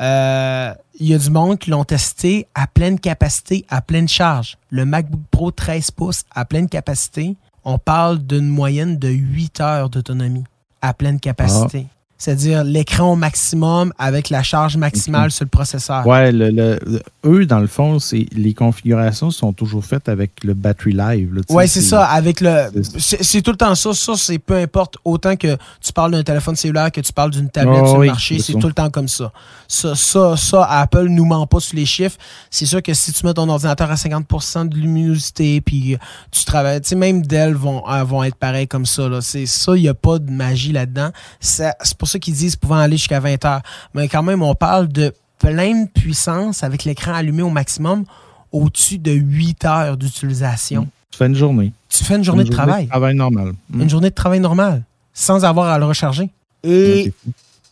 Euh, il y a du monde qui l'ont testé à pleine capacité, à pleine charge. Le MacBook Pro 13 pouces à pleine capacité, on parle d'une moyenne de 8 heures d'autonomie à pleine capacité. C'est-à-dire l'écran au maximum avec la charge maximale sur le processeur. Ouais, le, eux, dans le fond, c'est les configurations sont toujours faites avec le battery live. Oui, c'est ça. Avec le, c'est tout le temps ça. Ça, c'est peu importe autant que tu parles d'un téléphone cellulaire que tu parles d'une tablette sur le marché, c'est tout le temps comme ça. Ça, ça, ça, Apple nous ment pas sur les chiffres. C'est sûr que si tu mets ton ordinateur à 50% de luminosité, puis tu travailles, tu sais, même Dell vont, euh, vont être pareils comme ça. C'est ça, il n'y a pas de magie là-dedans. C'est pour ceux qui disent pouvant aller jusqu'à 20 heures. Mais quand même, on parle de pleine puissance avec l'écran allumé au maximum au-dessus de 8 heures d'utilisation. Tu fais une journée. Tu fais une journée, de travail. De travail normal. Une hmm. journée de travail normal, sans avoir à le recharger. Et,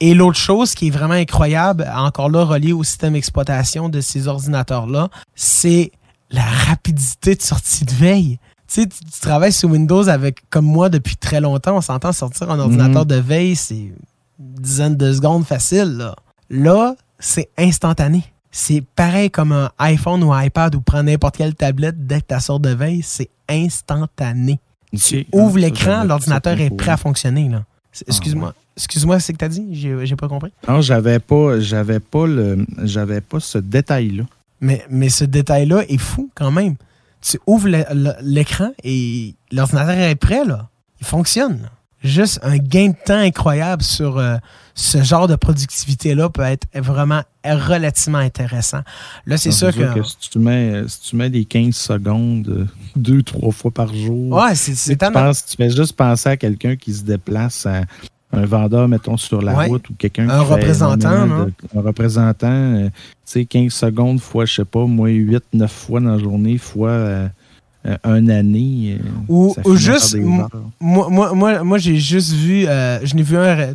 et l'autre chose qui est vraiment incroyable, encore là, relié au système d'exploitation de ces ordinateurs-là, c'est la rapidité de sortie de veille tu sais, tu travailles sur Windows avec, comme moi, depuis très longtemps. On s'entend sortir un ordinateur mhm. de veille, c'est une dizaine de secondes facile. Là, là c'est instantané. C'est pareil comme un iPhone ou un iPad ou prendre n'importe quelle tablette dès que tu sors de veille, c'est instantané. Tu ouvres l'écran, l'ordinateur est prêt à fonctionner. Là. Excuse-moi. Ah excuse-moi, c'est que tu as dit? J'ai pas compris. Non, j'avais pas, j'avais pas le, j'avais pas ce détail-là. Mais, mais ce détail-là est fou quand même tu ouvres l'écran et l'ordinateur est prêt, là. Il fonctionne. Juste un gain de temps incroyable sur euh, ce genre de productivité-là peut être vraiment relativement intéressant. Là, c'est sûr que... si, tu mets, si tu mets des 15 secondes euh, deux, trois fois par jour, ouais, c'est tu, tu fais juste penser à quelqu'un qui se déplace à un vendeur, mettons, sur la route ou quelqu'un Un représentant, non? un représentant, euh, tu sais, 15 secondes fois, je sais pas, moi, 8, 9 fois dans la journée, fois euh, un année. Euh, ou, juste, moi, moi, moi, moi j'ai juste vu, euh, je n'ai vu un,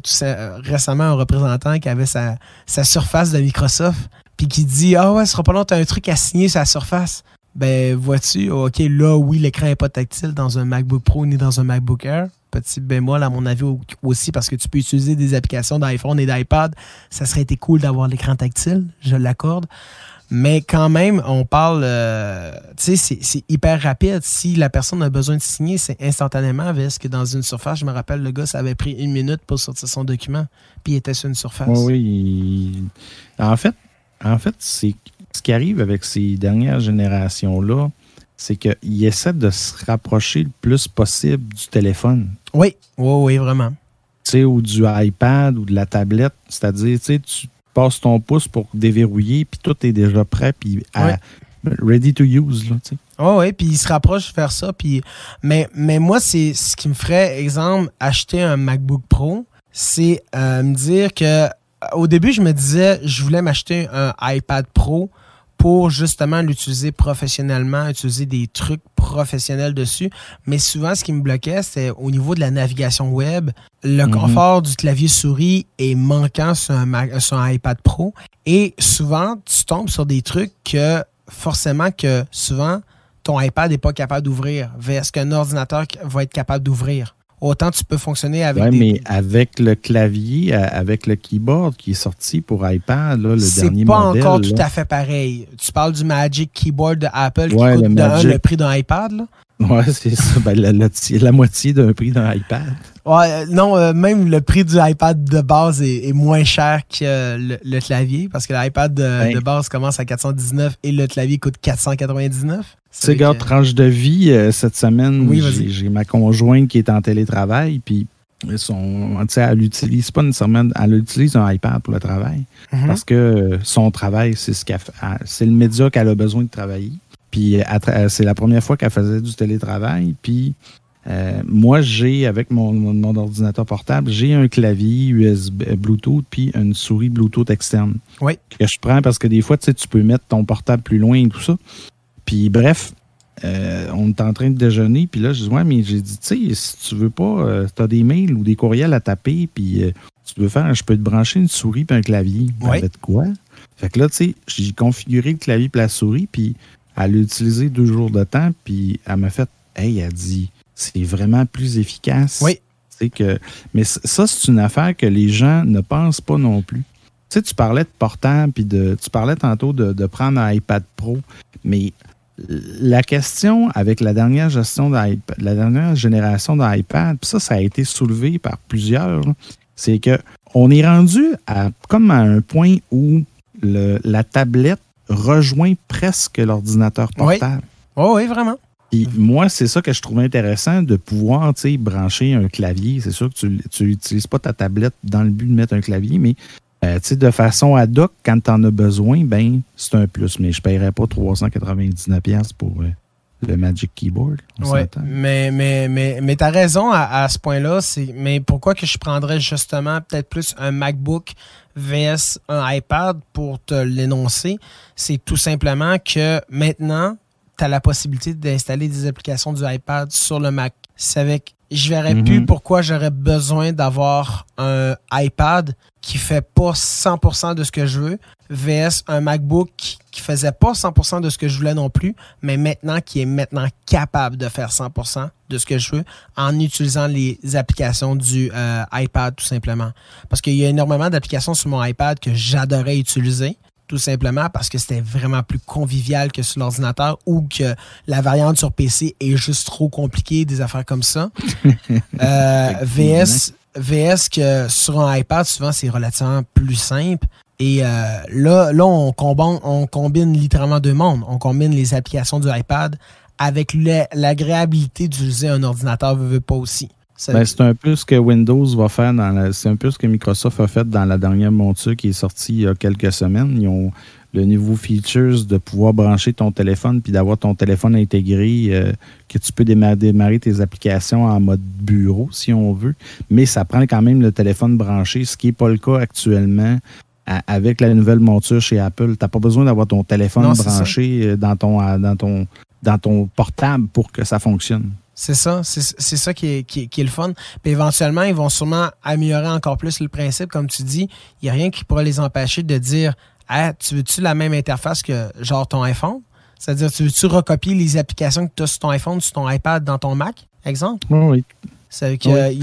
récemment un représentant qui avait sa, sa surface de Microsoft, puis qui dit Ah ouais, ce sera pas long, tu as un truc à signer sur la surface. Ben, vois-tu, OK, là, oui, l'écran n'est pas tactile dans un MacBook Pro ni dans un MacBook Air. Petit bémol, à mon avis, aussi, parce que tu peux utiliser des applications d'iPhone et d'iPad. Ça serait été cool d'avoir l'écran tactile, je l'accorde. Mais quand même, on parle, euh, tu sais, c'est hyper rapide. Si la personne a besoin de signer, c'est instantanément. Parce que dans une surface, je me rappelle, le gars, ça avait pris une minute pour sortir son document, puis il était sur une surface. Oui, En fait, en fait c'est ce qui arrive avec ces dernières générations-là, c'est qu'ils essaient de se rapprocher le plus possible du téléphone. Oui, oui, oui, vraiment. Tu sais, ou du iPad ou de la tablette. C'est-à-dire, tu sais, tu passes ton pouce pour déverrouiller, puis tout est déjà prêt, puis ready to use. Là, oh oui, puis il se rapproche vers ça. Puis, mais, mais moi, c'est ce qui me ferait, exemple, acheter un MacBook Pro, c'est euh, me dire que au début, je me disais, je voulais m'acheter un iPad Pro pour justement l'utiliser professionnellement, utiliser des trucs professionnels dessus. Mais souvent, ce qui me bloquait, c'est au niveau de la navigation web. Le mhm. confort du clavier souris est manquant sur un, sur un iPad Pro. Et souvent, tu tombes sur des trucs que forcément que souvent, ton iPad n'est pas capable d'ouvrir. Est-ce qu'un ordinateur va être capable d'ouvrir? Autant tu peux fonctionner avec ouais, mais avec le clavier, euh, avec le keyboard qui est sorti pour iPad, là, le dernier modèle. C'est pas encore tout à fait pareil. Tu parles du Magic Keyboard de Apple qui coûte le, prix d'un iPad, là? Ouais, c'est ça. Ben, la, moitié d'un prix d'un iPad. Ouais, euh, non, euh, même le prix du iPad de base est, moins cher que le, clavier parce que l'iPad de, ben. de, base commence à 419 et le clavier coûte 499. Tu sais, tranche de vie, euh, cette semaine, j'ai ma conjointe qui est en télétravail, puis son, elle utilise pas nécessairement, elle utilise un iPad pour le travail, mhm. parce que son travail, c'est ce c'est le média qu'elle a besoin de travailler. Puis c'est la première fois qu'elle faisait du télétravail, puis euh, moi, j'ai, avec mon, mon, ordinateur portable, j'ai un clavier USB Bluetooth puis une souris Bluetooth externe. Oui. Que je prends parce que des fois, tu sais, tu peux mettre ton portable plus loin et tout ça. Puis bref, euh, on est en train de déjeuner, puis là, je dis, ouais, mais j'ai dit, tu sais, si tu veux pas, euh, tu as des mails ou des courriels à taper, puis euh, tu veux faire, je peux te brancher une souris puis un clavier. Ouais. de quoi? Fait que là, tu sais, j'ai configuré le clavier puis la souris, puis elle l'a utilisé deux jours de temps, puis elle m'a fait, hey, elle dit, c'est vraiment plus efficace. Oui. Que, mais ça, c'est une affaire que les gens ne pensent pas non plus. Tu sais, tu parlais de portable, puis de, tu parlais tantôt de, de prendre un iPad Pro, mais la question avec la dernière gestion la dernière génération d'iPad, ça, ça a été soulevé par plusieurs, c'est que on est rendu à comme à un point où la tablette rejoint presque l'ordinateur portable. Oui. oui, vraiment. Puis moi, c'est ça que je trouve intéressant de pouvoir brancher un clavier. C'est sûr que tu n'utilises pas ta tablette dans le but de mettre un clavier, mais euh, de façon ad hoc, quand tu en as besoin, ben, c'est un plus. Mais je ne paierais pas 399$ pour euh, le Magic Keyboard. Oui, mais, mais, mais, mais tu as raison à, ce point-là. Mais pourquoi que je prendrais justement peut-être plus un MacBook vs un iPad pour te l'énoncer? C'est tout simplement que maintenant, tu as la possibilité d'installer des applications du iPad sur le Mac. C'est avec je verrais plus mhm. pourquoi j'aurais besoin d'avoir un iPad qui fait pas 100% de ce que je veux, vs un MacBook qui faisait pas 100% de ce que je voulais non plus, mais maintenant qui est maintenant capable de faire 100% de ce que je veux en utilisant les applications du euh, iPad tout simplement. Parce qu'il y a énormément d'applications sur mon iPad que j'adorais utiliser tout simplement parce que c'était vraiment plus convivial que sur l'ordinateur ou que la variante sur PC est juste trop compliquée, des affaires comme ça. euh, VS, VS que sur un iPad, souvent, c'est relativement plus simple. Et euh, là, là on, combine, on combine littéralement deux mondes. On combine les applications du iPad avec l'agréabilité d'utiliser un ordinateur, veut, veut pas aussi. Ben, c'est un peu ce que Windows va faire dans c'est un peu ce que Microsoft a fait dans la dernière monture qui est sortie il y a quelques semaines. Ils ont le niveau features de pouvoir brancher ton téléphone puis d'avoir ton téléphone intégré, euh, que tu peux démarrer, tes applications en mode bureau si on veut, mais ça prend quand même le téléphone branché, ce qui n'est pas le cas actuellement avec la nouvelle monture chez Apple. Tu n'as pas besoin d'avoir ton téléphone branché euh, dans ton, dans, ton, dans ton portable pour que ça fonctionne. C'est ça, c'est ça qui est, qui, est, le fun. Puis éventuellement, ils vont sûrement améliorer encore plus le principe. Comme tu dis, il n'y a rien qui pourrait les empêcher de dire tu veux-tu la même interface que genre ton iPhone? C'est-à-dire, tu veux-tu recopier les applications que tu as sur ton iPhone, sur ton iPad, dans ton Mac, exemple? Oui. C'est il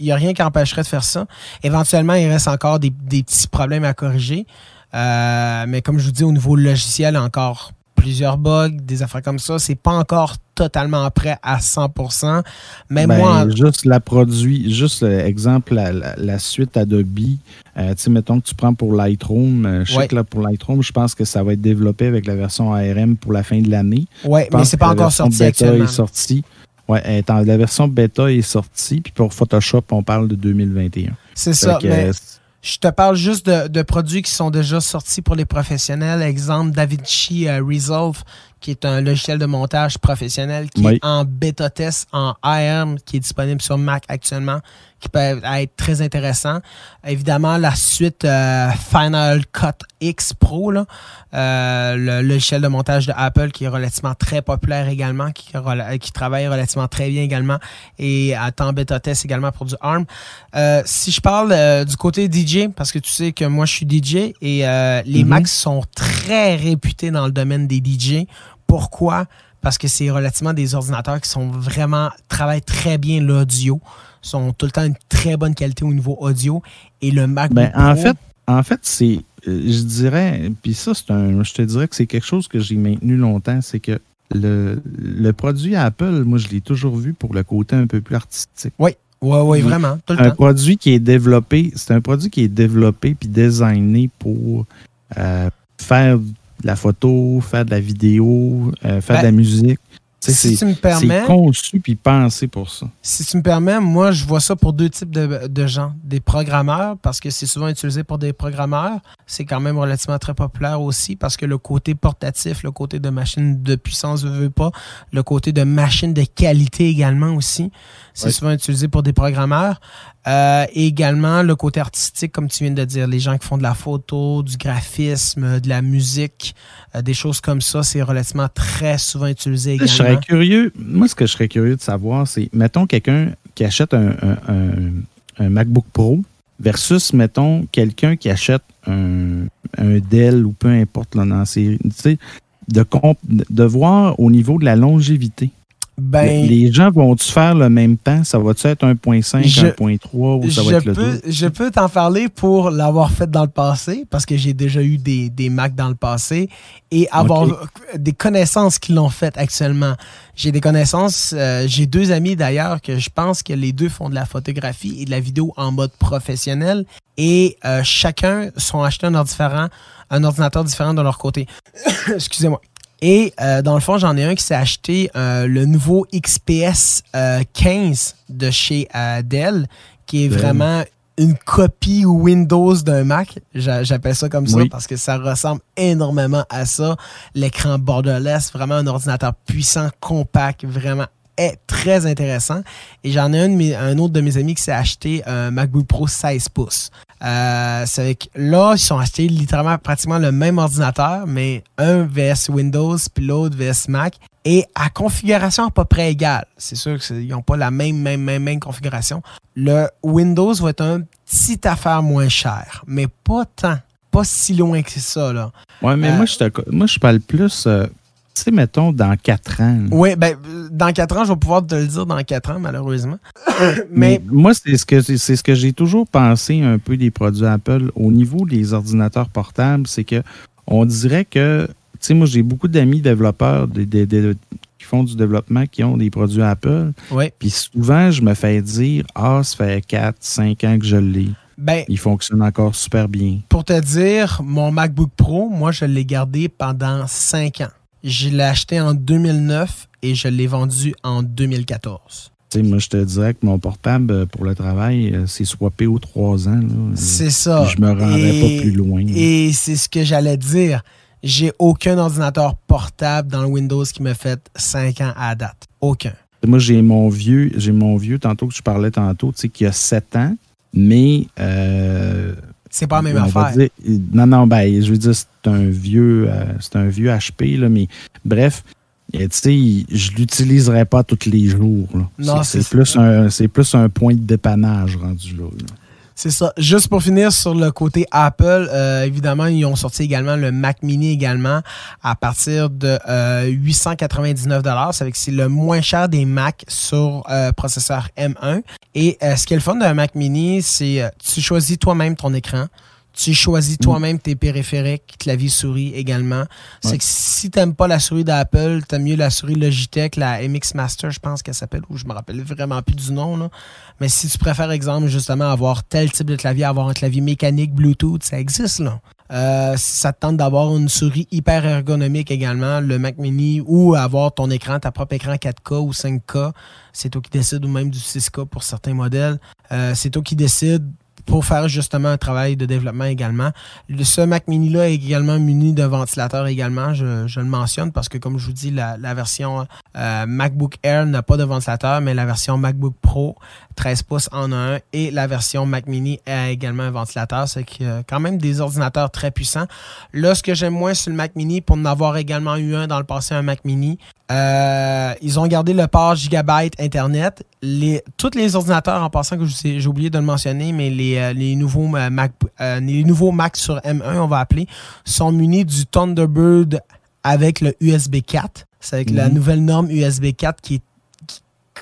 n'y a, rien qui empêcherait de faire ça. Éventuellement, il reste encore des, petits problèmes à corriger. Euh, mais comme je vous dis, au niveau logiciel, encore plusieurs bugs, des affaires comme ça. C'est pas encore totalement prêt à 100%. Mais ben, moi. Juste la produit, juste exemple, la, suite Adobe. Euh, tu sais, mettons que tu prends pour Lightroom. Euh, je sais que là, pour Lightroom, je pense que ça va être développé avec la version ARM pour la fin de l'année. Oui, mais c'est pas encore sorti actuellement. Est sorti. Ouais, la version bêta est sortie, puis pour Photoshop, on parle de 2021. C'est ça. mais... Je te parle juste de, produits qui sont déjà sortis pour les professionnels. Exemple, DaVinci euh, Resolve, qui est un logiciel de montage professionnel qui est en bêta test en ARM, qui est disponible sur Mac actuellement qui peut être très intéressant. Évidemment, la suite euh, Final Cut X Pro, là, euh, le logiciel de montage de Apple qui est relativement très populaire également, qui, qui travaille relativement très bien également et attend bêta test également pour du ARM. Euh, si je parle du côté DJ, parce que tu sais que moi je suis DJ et les mm-hmm. Macs sont très réputés dans le domaine des DJ. Pourquoi? Parce que c'est relativement des ordinateurs qui sont vraiment travaillent très bien l'audio sont tout le temps une très bonne qualité au niveau audio. Et le MacBook ben, en fait, en fait, c'est, euh, je dirais, puis ça, c'est un, je te dirais que c'est quelque chose que j'ai maintenu longtemps, c'est que le, le produit Apple, moi, je l'ai toujours vu pour le côté un peu plus artistique. Oui, oui, oui, vraiment. Tout le un produit qui est développé, c'est un produit qui est développé puis designé pour euh, faire de la photo, faire de la vidéo, euh, faire de la ben, musique. Si tu me permets. C'est conçu puis pensé pour ça. Si tu me permets, moi, je vois ça pour deux types de, gens. Des programmeurs, parce que c'est souvent utilisé pour des programmeurs. C'est quand même relativement très populaire aussi, parce que le côté portatif, le côté de machine de puissance ne veut pas, le côté de machine de qualité également aussi. C'est souvent utilisé pour des programmeurs. Euh, et également le côté artistique, comme tu viens de dire, les gens qui font de la photo, du graphisme, de la musique, euh, des choses comme ça, c'est relativement très souvent utilisé également. Je serais curieux, moi ce que je serais curieux de savoir, c'est, mettons quelqu'un qui achète un, MacBook Pro versus, mettons, quelqu'un qui achète un, Dell ou peu importe là, dans de voir au niveau de la longévité. Ben, les gens vont-tu faire le même temps? Ça va-tu être 1.5, 1.3 ou ça va être le peux, Je peux t'en parler pour l'avoir fait dans le passé, parce que j'ai déjà eu des, des Macs dans le passé, et avoir des connaissances qui l'ont fait actuellement. J'ai des connaissances, euh, j'ai deux amis d'ailleurs que je pense que les deux font de la photographie et de la vidéo en mode professionnel, et euh, chacun sont achetés un différent, un ordinateur différent de leur côté. Excusez-moi. Et euh, dans le fond, j'en ai un qui s'est acheté euh, le nouveau XPS 15 euh, de chez Dell, qui est vraiment une copie Windows d'un Mac. J'appelle ça comme ça parce que ça ressemble énormément à ça. L'écran borderless, vraiment un ordinateur puissant, compact, vraiment est très intéressant. Et j'en ai un, un, autre de mes amis qui s'est acheté un MacBook Pro 16 pouces. Euh, là, ils sont achetés littéralement pratiquement le même ordinateur, mais un VS Windows puis l'autre VS Mac. Et à configuration à peu près égale. C'est sûr qu'ils n'ont pas la même, même, même, même configuration. Le Windows va être un petit affaire moins cher, mais pas tant. Pas si loin que ça. Là. Ouais, mais moi, je moi, je parle plus. Euh, sais, mettons, dans quatre ans. Oui, ben, dans quatre ans, je vais pouvoir te le dire dans quatre ans, malheureusement. Mais, moi, c'est ce que c'est ce que j'ai toujours pensé un peu des produits Apple au niveau des ordinateurs portables, c'est que on dirait que, tu sais, moi, j'ai beaucoup d'amis développeurs qui font du développement qui ont des produits Apple. Oui. Puis souvent, je me fais dire, ah, ça fait 4, 5 ans que je l'ai. Ben, il fonctionne encore super bien. Pour te dire, mon MacBook Pro, moi, je l'ai gardé pendant 5 ans. Je l'ai acheté en 2009 et je l'ai vendu en 2014. moi, je te dirais que mon portable euh, pour le travail, euh, c'est swappé aux trois ans. C'est ça. Je me rendrais pas plus loin. Et c'est ce que j'allais dire. J'ai aucun ordinateur portable dans le Windows qui me fait cinq ans à date. Aucun. Moi, j'ai mon vieux, j'ai mon vieux, tantôt que je parlais tantôt, tu sais, qui a sept ans, mais. Euh, c'est pas la même affaire. non, non, ben, je veux dire, c'est un vieux, c'est un vieux HP, là, mais bref, tu sais, je l'utiliserai pas tous les jours. c'est plus, un, plus un point de dépannage rendu là. C'est ça. Juste pour finir sur le côté Apple, euh, évidemment, ils ont sorti également le Mac Mini également à partir de 899 euh, C'est le moins cher des Mac sur euh, processeur M1. Et ce qui est le fun d'un Mac Mini, c'est tu choisis toi-même ton écran. Tu choisis toi-même tes périphériques, clavier souris également. C'est que si tu n'aimes pas la souris d'Apple, tu aimes mieux la souris Logitech, la MX Master, je pense qu'elle s'appelle, ou je me rappelle vraiment plus du nom. Là. Mais si tu préfères, exemple, justement, avoir tel type de clavier, avoir un clavier mécanique Bluetooth, ça existe. là. Euh, ça te tente d'avoir une souris hyper ergonomique également, le Mac Mini, ou avoir ton écran, ta propre écran 4K ou 5K, c'est toi qui décides, ou même du 6K pour certains modèles. Euh, c'est toi qui décides pour faire justement un travail de développement également. Ce Mac Mini-là est également muni de ventilateur également, je, le mentionne parce que comme je vous dis, la, version euh, MacBook Air n'a pas de ventilateur, mais la version MacBook Pro 13 pouces en a un et la version Mac Mini a également un ventilateur. C'est quand même des ordinateurs très puissants. Là, ce que j'aime moins sur le Mac Mini, pour en avoir également eu un dans le passé, un Mac Mini, euh, ils ont gardé le port Gigabyte Internet. Les, tous les ordinateurs, en passant que j'ai oublié de le mentionner, mais les, euh, les nouveaux euh, les nouveaux Mac sur M1, on va appeler, sont munis du Thunderbird avec le USB 4. C'est avec la mhm. nouvelle norme USB 4 qui,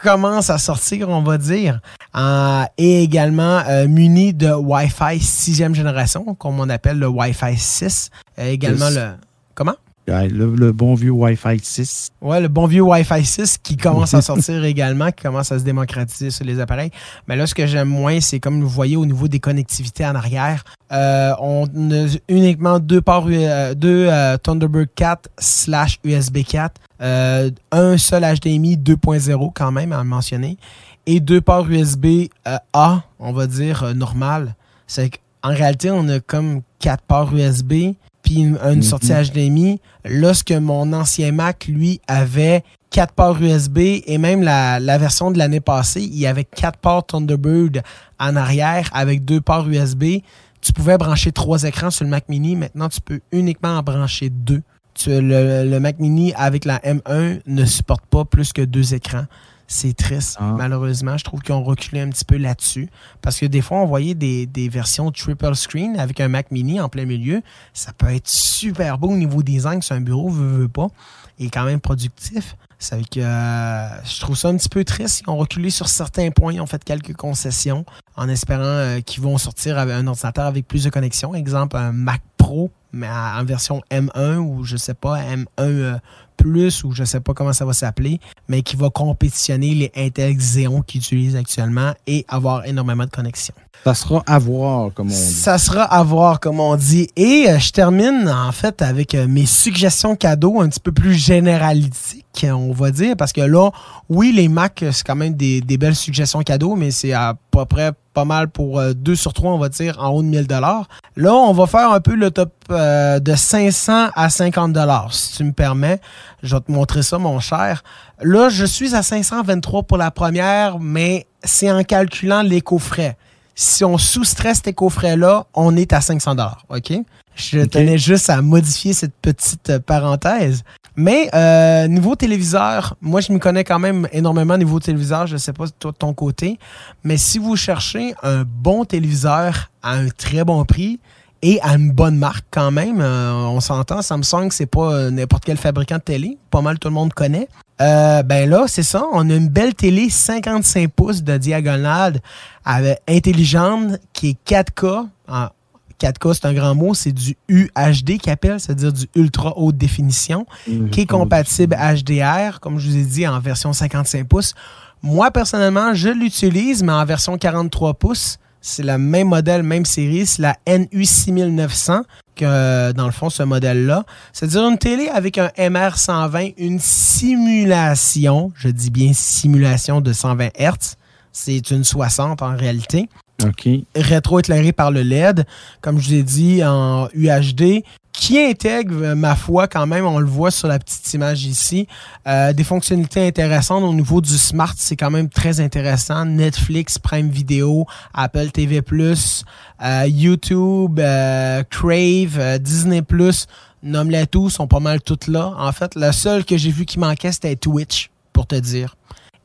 commence à sortir, on va dire. et également muni de Wi-Fi 6e génération, comme on appelle le Wi-Fi 6. également le. Comment? Le, bon vieux Wi-Fi 6. Ouais, le bon vieux Wi-Fi 6 qui commence à sortir également, qui commence à se démocratiser sur les appareils. Mais là, ce que j'aime moins, c'est comme vous voyez au niveau des connectivités en arrière, euh, on a uniquement deux ports, euh, deux euh, Thunderbird 4 slash USB 4, un seul HDMI 2.0 quand même à mentionner, et deux ports USB A, on va dire normal. C'est qu'en réalité, on a comme quatre ports USB puis une, mhm. sortie HDMI. Lorsque mon ancien Mac, lui, avait quatre ports USB et même la, version de l'année passée, il y avait quatre ports Thunderbird en arrière avec deux ports USB. Tu pouvais brancher trois écrans sur le Mac Mini. Maintenant, tu peux uniquement en brancher deux. le, le, Mac Mini avec la M1 ne supporte pas plus que deux écrans. C'est triste, ah. malheureusement. Je trouve qu'ils ont reculé un petit peu là-dessus. Parce que des fois, on voyait des, versions triple screen avec un Mac mini en plein milieu. Ça peut être super beau au niveau design sur un bureau, veut, veut pas. Et quand même productif. C'est que euh, je trouve ça un petit peu triste. Ils ont reculé sur certains points. Ils ont fait quelques concessions en espérant euh, qu'ils vont sortir avec un ordinateur avec plus de connexions. Exemple, un Mac Pro, mais en version M1 ou je sais pas, M1 plus, ou je ne sais pas comment ça va s'appeler, mais qui va compétitionner les Intel Xeon qu'ils utilisent actuellement et avoir énormément de connexions. Ça sera à voir, comme on dit. Ça sera à voir, comme on dit. Et euh, je termine, en fait, avec euh, mes suggestions cadeaux un petit peu plus généralistiques, on va dire, parce que là, oui, les Mac, c'est quand même des, belles suggestions cadeaux, mais c'est à peu près pas mal pour 2 euh, sur 3, on va dire, en haut de 1000 Là, on va faire un peu le top de 500 à 50 si tu me permets. Je vais te montrer ça, mon cher. Là, je suis à 523 pour la première, mais c'est en calculant les coffrets. Si on soustrait ces coffrets-là, on est à 500 OK? Je tenais juste à modifier cette petite euh, parenthèse. Mais euh, niveau téléviseur, moi je me connais quand même énormément niveau téléviseur, je ne sais pas toi de ton côté, mais si vous cherchez un bon téléviseur à un très bon prix, et à une bonne marque quand même. Euh, on s'entend, Samsung, c'est pas euh, n'importe quel fabricant de télé. Pas mal tout le monde connaît. Euh, ben là, c'est ça. On a une belle télé 55 pouces de diagonale intelligente qui est 4K. 4K, c'est un grand mot, c'est du UHD qui appelle, c'est-à-dire du ultra haute définition, mmh, qui est compatible HDR, comme je vous ai dit, en version 55 pouces. Moi, personnellement, je l'utilise, mais en version 43 pouces C'est le même modèle, même série. C'est la NU6900 que, dans le fond, ce modèle-là. C'est-à-dire une télé avec un MR120, une simulation, je dis bien simulation de 120 Hz. C'est une 60 en réalité. Rétro-éclairé par le LED, comme je vous ai dit, en UHD qui intègre, ma foi, quand même, on le voit sur la petite image ici, euh, des fonctionnalités intéressantes au niveau du smart, c'est quand même très intéressant. Netflix, Prime Video, Apple TV+, euh, YouTube, euh, Crave, Disney+, nomme-les tous, sont pas mal toutes là. En fait, le seul que j'ai vu qui manquait, c'était Twitch, pour te dire.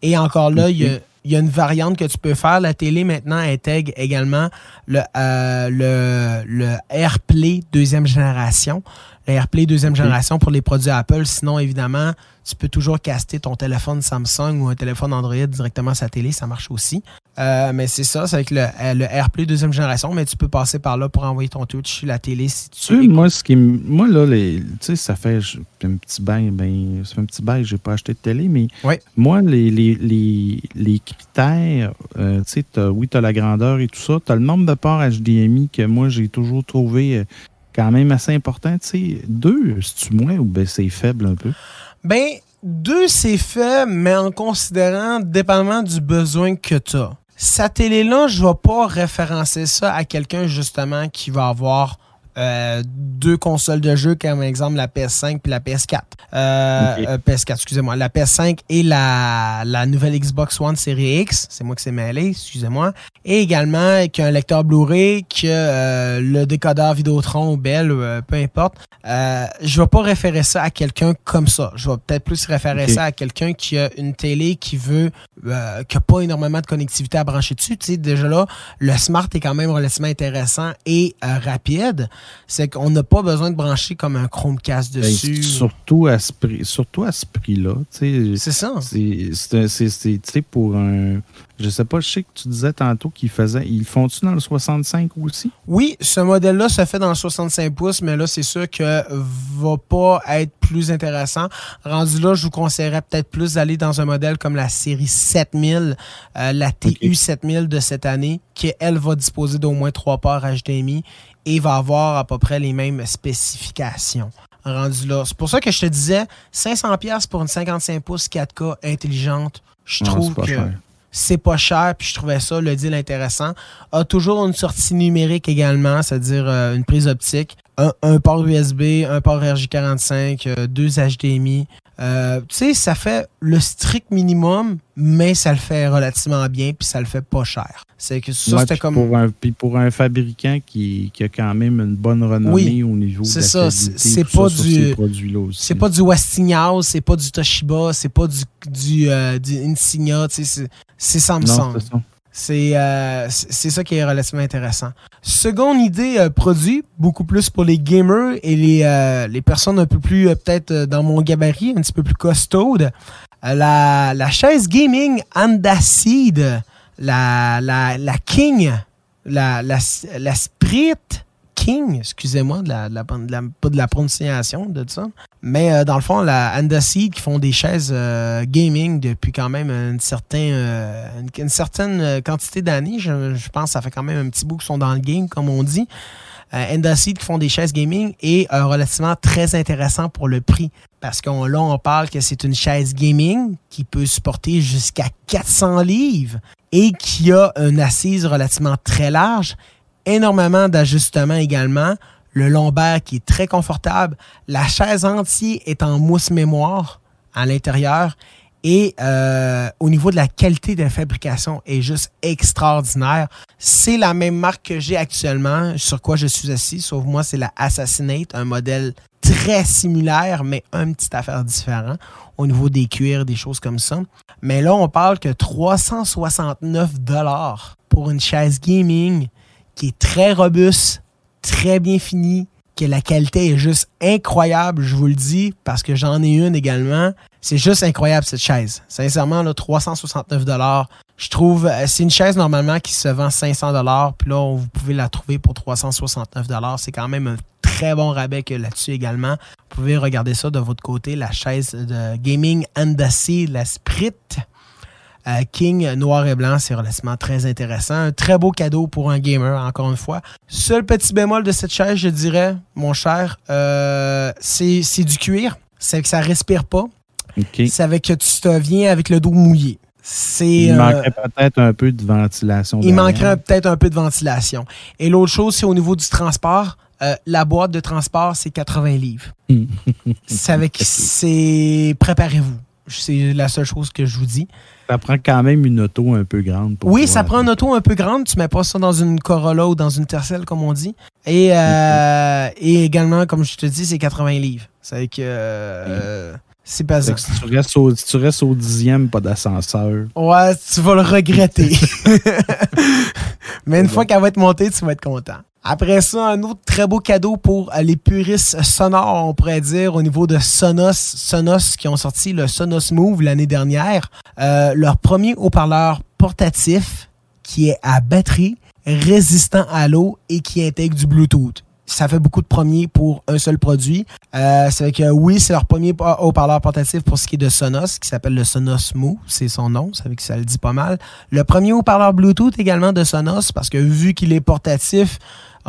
Et encore là, il y a il y a une variante que tu peux faire. La télé maintenant intègre également le, euh, le, le AirPlay deuxième génération. Le AirPlay deuxième génération pour les produits Apple. Sinon, évidemment, tu peux toujours caster ton téléphone Samsung ou un téléphone Android directement à sa télé, ça marche aussi. Euh, mais c'est ça, c'est avec le, euh, le, AirPlay deuxième génération, mais tu peux passer par là pour envoyer ton Twitch sur la télé si tu veux. Moi, ce qui moi là, les, tu sais, ça fait un petit bail, ben, ça fait un petit bail, j'ai pas acheté de télé, mais moi, les, les, les, les critères, euh, tu sais, oui, tu as la grandeur et tout ça, tu as le nombre de ports HDMI que moi, j'ai toujours trouvé quand même assez important. Tu sais, deux, c'est-tu moins ou ben c'est faible un peu? Ben, deux, c'est fait, mais en considérant dépendamment du besoin que tu as. Cette télé-là, je ne vais pas référencer ça à quelqu'un justement qui va avoir euh, deux consoles de jeu, comme exemple la PS5 puis la PS4. Euh, euh, PS4, excusez-moi. La PS5 et la, la nouvelle Xbox One Series X. C'est moi qui s'est mêlé, excusez-moi. Et également qu'un lecteur Blu-ray, que le décodeur Vidéotron ou Bell, peu importe. je vais pas référer ça à quelqu'un comme ça. Je vais peut-être plus référer ça à quelqu'un qui a une télé qui veut, qui n'a pas énormément de connectivité à brancher dessus. Tu sais, déjà là, le Smart est quand même relativement intéressant et rapide c'est qu'on n'a pas besoin de brancher comme un Chromecast ben, dessus. surtout à ce prix, surtout à ce prix-là. C'est ça. C'est pour un. Je sais pas, je sais que tu disais tantôt qu'ils faisaient. Ils font-tu dans le 65 aussi? Oui, ce modèle-là se fait dans le 65 pouces, mais là, c'est sûr que va pas être plus intéressant. Rendu là, je vous conseillerais peut-être plus d'aller dans un modèle comme la série 7000, euh, la TU 7000 de cette année, qui, elle, va disposer d'au moins trois ports HDMI et va avoir à peu près les mêmes spécifications. Rendu là. C'est pour ça que je te disais 500$ pour une 55 pouces 4K intelligente. Je trouve que c'est pas cher, puis je trouvais ça, le deal intéressant. A toujours une sortie numérique également, c'est-à-dire euh, une prise optique, un, port USB, un port RJ45, euh, deux HDMI. Euh, tu sais, ça fait le strict minimum, mais ça le fait relativement bien, puis ça le fait pas cher. C'est que ça, c'était comme. Pour un, puis pour un fabricant qui, a quand même une bonne renommée au niveau de la ça, c'est pas du. C'est pas du Westinghouse, c'est pas du Toshiba, c'est pas du, du, du Insignia, tu sais, c'est Samsung. Euh, c'est ça qui est relativement intéressant. Seconde idée, euh, produit, beaucoup plus pour les gamers et les, euh, les personnes un peu plus, peut-être dans mon gabarit, un petit peu plus costaude. La, la, chaise gaming Andacid, la, la, la King, la, la, la Sprit Excusez-moi de la, pas de la prononciation de ça. Mais euh, dans le fond, la Andaseed qui font des chaises euh, gaming depuis quand même une, euh, certaine quantité d'années. Je, pense que ça fait quand même un petit bout qu'ils sont dans le game, comme on dit. Andaseed qui font des chaises gaming est relativement très intéressant pour le prix. Parce qu'on là, on parle que c'est une chaise gaming qui peut supporter jusqu'à 400 livres et qui a une assise relativement très large énormément d'ajustements également. Le lombaire qui est très confortable. La chaise entière est en mousse mémoire à l'intérieur. Et euh, au niveau de la qualité de fabrication est juste extraordinaire. C'est la même marque que j'ai actuellement, sur quoi je suis assis, sauf moi, c'est la Assassinate, un modèle très similaire, mais un petit affaire différent au niveau des cuirs, des choses comme ça. Mais là, on parle que 369 pour une chaise gaming qui est très robuste, très bien fini, que la qualité est juste incroyable, je vous le dis, parce que j'en ai une également. C'est juste incroyable cette chaise. Sincèrement, là, 369 Je trouve, euh, c'est une chaise normalement qui se vend 500 puis là, vous pouvez la trouver pour 369 C'est quand même un très bon rabais là-dessus également. Vous pouvez regarder ça de votre côté, la chaise de gaming Andacy, la Sprit. King noir et blanc, c'est relativement très intéressant. Un très beau cadeau pour un gamer, encore une fois. Seul petit bémol de cette chaise, je dirais, mon cher, c'est du cuir. C'est que ça respire pas. C'est avec que tu te viens avec le dos mouillé. Il manquerait peut-être un peu de ventilation. Il manquerait peut-être un peu de ventilation. Et l'autre chose, c'est au niveau du transport. Euh, la boîte de transport, c'est 80 livres. c'est avec. C'est. Préparez-vous. C'est la seule chose que je vous dis. Ça prend quand même une auto un peu grande. oui, ça prend une auto un peu grande. Tu mets pas ça dans une Corolla ou dans une Tercel, comme on dit. Et, euh, et également, comme je te dis, c'est 80 livres. C'est. Euh, c'est pas ça. Si tu, restes au, tu restes au dixième, pas d'ascenseur. Ouais, tu vas le regretter. Mais une fois qu'elle va être montée, tu vas être content. Après ça, un autre très beau cadeau pour euh, les puristes sonores, on pourrait dire, au niveau de Sonos. Sonos qui ont sorti le Sonos Move l'année dernière. Euh, leur premier haut-parleur portatif qui est à batterie, résistant à l'eau et qui intègre du Bluetooth ça fait beaucoup de premiers pour un seul produit. Euh, c'est que oui, c'est leur premier haut-parleur portatif pour ce qui est de Sonos, qui s'appelle le Sonos Move, c'est son nom, ça, que ça le dit pas mal. Le premier haut-parleur Bluetooth également de Sonos, parce que vu qu'il est portatif,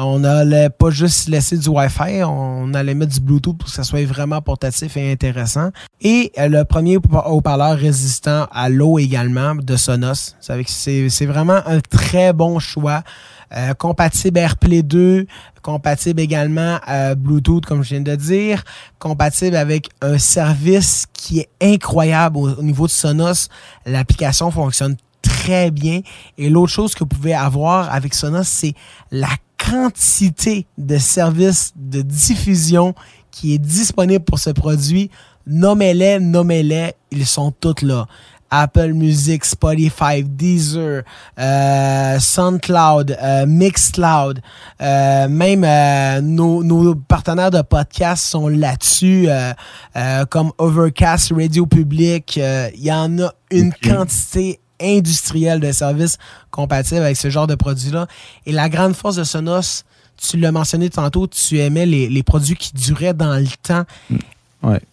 on n'allait pas juste laisser du Wi-Fi, on allait mettre du Bluetooth pour que ça soit vraiment portatif et intéressant. Et euh, le premier haut-parleur résistant à l'eau également de Sonos. C'est vraiment un très bon choix. Euh, compatible AirPlay 2, compatible également à Bluetooth, comme je viens de dire, compatible avec un service qui est incroyable au, niveau de Sonos. L'application fonctionne très bien. Et l'autre chose que vous pouvez avoir avec Sonos, c'est la quantité de services de diffusion qui est disponible pour ce produit. Nommez-les, nommez-les, ils sont tous là. Apple Music, Spotify, Deezer, euh, SoundCloud, euh, Mixcloud, euh, même euh, nos, nos, partenaires de podcast sont là-dessus, comme Overcast, Radio Public. Il y en a une quantité industrielle de services compatibles avec ce genre de produits-là. Et la grande force de Sonos, tu l'as mentionné tantôt, tu aimais les, les, produits qui duraient dans le temps. Mm.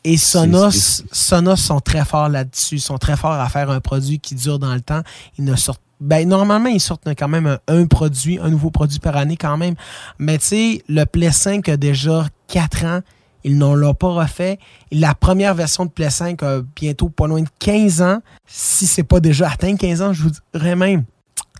Et Sonos, Sonos sont très forts là-dessus. Ils sont très forts à faire un produit qui dure dans le temps. Ils ne sortent ben, normalement, ils sortent quand même un, produit, un nouveau produit par année quand même. Mais tu sais, le Play 5 a déjà 4 ans. Ils n'ont l'ont pas refait. La première version de Play 5 a bientôt pas loin de 15 ans. Si c'est pas déjà atteint 15 ans, je vous dirais même